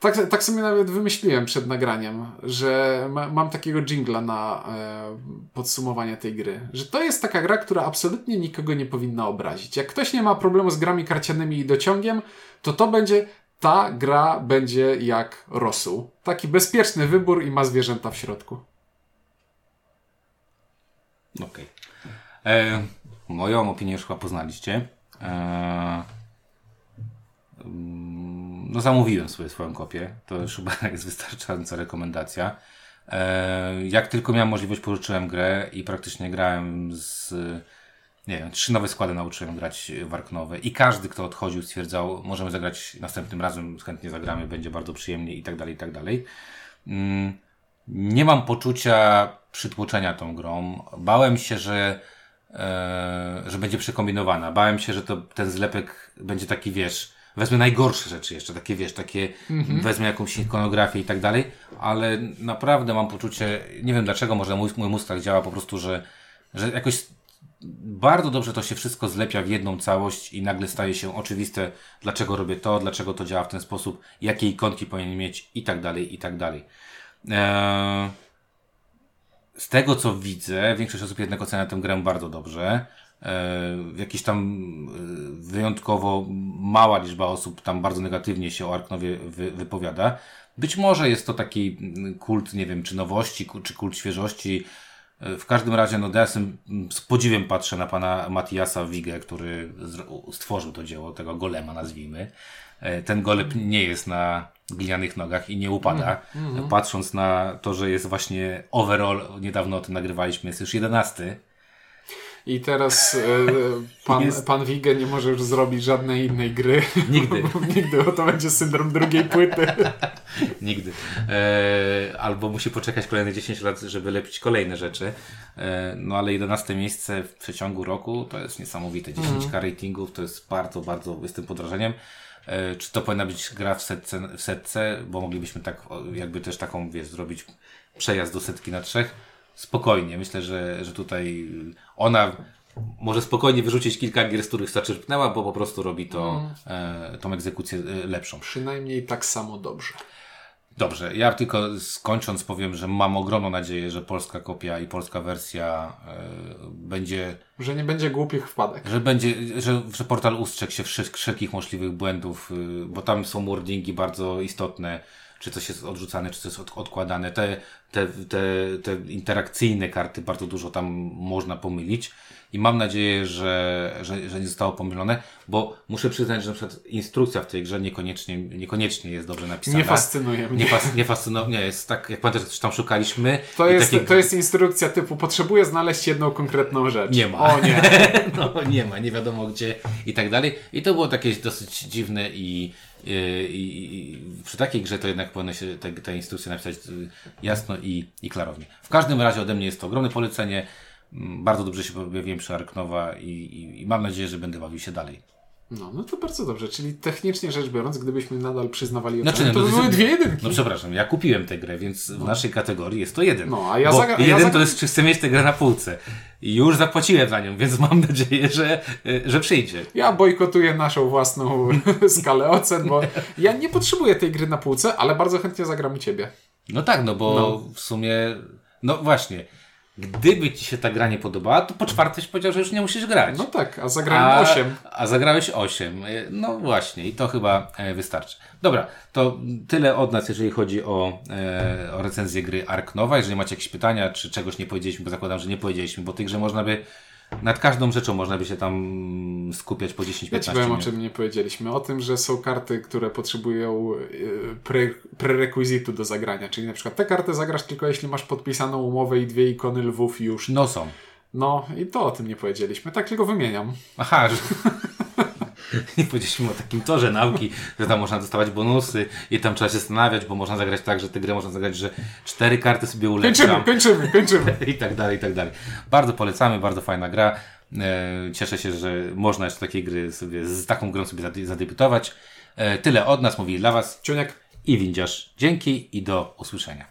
Tak, tak sobie nawet wymyśliłem przed nagraniem, że ma, mam takiego jingla na e, podsumowanie tej gry. Że to jest taka gra, która absolutnie nikogo nie powinna obrazić. Jak ktoś nie ma problemu z grami karcianymi i dociągiem, to to będzie ta gra będzie jak rosół. Taki bezpieczny wybór i ma zwierzęta w środku. Okej. Okay. Moją opinię już chyba poznaliście. E, mm, no zamówiłem sobie swoją kopię. To już chyba jest wystarczająca rekomendacja. E, jak tylko miałem możliwość, pożyczyłem grę i praktycznie grałem z nie wiem, trzy nowe składy nauczyłem grać warknowe i każdy, kto odchodził, stwierdzał, możemy zagrać następnym razem, chętnie zagramy, będzie bardzo przyjemnie i tak dalej, i tak dalej. Mm, nie mam poczucia przytłoczenia tą grą. Bałem się, że, e, że będzie przekombinowana. Bałem się, że to, ten zlepek będzie taki, wiesz, wezmę najgorsze rzeczy jeszcze, takie, wiesz, takie, mhm. wezmę jakąś ikonografię i tak dalej, ale naprawdę mam poczucie, nie wiem dlaczego, może mój, mój mózg tak działa po prostu, że, że jakoś bardzo dobrze to się wszystko zlepia w jedną całość i nagle staje się oczywiste, dlaczego robię to, dlaczego to działa w ten sposób, jakie ikonki powinien mieć i tak dalej, i tak dalej. Eee, z tego co widzę, większość osób jednak ocenia tę grę bardzo dobrze. Eee, jakiś tam e, wyjątkowo mała liczba osób tam bardzo negatywnie się o Arknowie wy, wypowiada. Być może jest to taki kult, nie wiem, czy nowości, czy kult świeżości, w każdym razie, no, ja z podziwem patrzę na pana Matiasa Wigę, który stworzył to dzieło, tego golema nazwijmy. E, ten golem nie jest na glinianych nogach i nie upada. Mm, mm. Patrząc na to, że jest właśnie overall, niedawno o tym nagrywaliśmy, jest już jedenasty i teraz e, pan, jest... pan Wige nie może już zrobić żadnej innej gry. Nigdy. Nigdy, bo to będzie syndrom drugiej płyty. Nigdy. E, albo musi poczekać kolejne 10 lat, żeby lepić kolejne rzeczy. E, no ale 11 miejsce w przeciągu roku to jest niesamowite. 10 mm. ratingów to jest bardzo, bardzo, jestem pod wrażeniem. E, czy to powinna być gra w setce, w setce, bo moglibyśmy tak jakby też taką, wiesz, zrobić przejazd do setki na trzech spokojnie. Myślę, że, że tutaj ona może spokojnie wyrzucić kilka gier, z których zaczerpnęła, bo po prostu robi to, mm. tą egzekucję e, lepszą. Przynajmniej tak samo dobrze. Dobrze, ja tylko skończąc powiem, że mam ogromną nadzieję, że polska kopia i polska wersja e, będzie. Że nie będzie głupich wpadek. Że będzie, że, że portal ustrzegł się wszelkich możliwych błędów, y, bo tam są wordingi bardzo istotne czy coś jest odrzucane, czy coś jest od, odkładane. Te, te, te, te interakcyjne karty bardzo dużo tam można pomylić i mam nadzieję, że, że, że nie zostało pomylone, bo muszę przyznać, że na przykład instrukcja w tej grze niekoniecznie, niekoniecznie jest dobrze napisana. Nie fascynuje mnie. Nie, fas, nie fascynuje, jest tak, jak pamiętasz, że tam szukaliśmy. To jest, takie... to jest instrukcja typu, potrzebuję znaleźć jedną konkretną rzecz. Nie ma. O nie. no nie ma, nie wiadomo gdzie i tak dalej. I to było takie dosyć dziwne i, i, i, przy takiej grze to jednak powinno się te, te instrukcje napisać y, jasno i, i klarownie. W każdym razie ode mnie jest to ogromne polecenie. Bardzo dobrze się bawiłem przy Arknowa i, i, i mam nadzieję, że będę bawił się dalej. No, no to bardzo dobrze. Czyli technicznie rzecz biorąc, gdybyśmy nadal przyznawali ocenę, znaczy, no, to by były dwie jedynki. No przepraszam, ja kupiłem tę grę, więc w no. naszej kategorii jest to jeden. No, a ja Bo zagra- jeden ja to jest, czy chcę mieć tę grę na półce. I już zapłaciłem za nią, więc mam nadzieję, że, że przyjdzie. Ja bojkotuję naszą własną skalę ocen, bo ja nie potrzebuję tej gry na półce, ale bardzo chętnie zagram u Ciebie. No tak, no bo no. w sumie, no właśnie, Gdyby ci się ta gra nie podobała, to po czwartej powiedział, że już nie musisz grać. No tak, a zagrałem 8. A zagrałeś 8. No właśnie, i to chyba e, wystarczy. Dobra, to tyle od nas, jeżeli chodzi o, e, o recenzję gry Ark Nowa. Jeżeli macie jakieś pytania, czy czegoś nie powiedzieliśmy, bo zakładam, że nie powiedzieliśmy, bo tych grze można by nad każdą rzeczą można by się tam skupiać po 10-15 ja powiem, o czym nie powiedzieliśmy. O tym, że są karty, które potrzebują y, pre, prerekwizytu do zagrania. Czyli na przykład te karty zagrasz tylko jeśli masz podpisaną umowę i dwie ikony lwów już. No są. No i to o tym nie powiedzieliśmy. Tak tylko wymieniam. Aha, że... nie powiedzieliśmy o takim torze nauki, że tam można dostawać bonusy i tam trzeba się zastanawiać, bo można zagrać tak, że tę grę można zagrać, że cztery karty sobie ulepszam. Kończymy, kończymy, kończymy. I tak dalej, i tak dalej. Bardzo polecamy, bardzo fajna gra. E, cieszę się, że można jeszcze takiej gry sobie, z taką grą sobie zadebiutować. E, tyle od nas, mówili dla Was Ciuniek i Windziarz. Dzięki i do usłyszenia.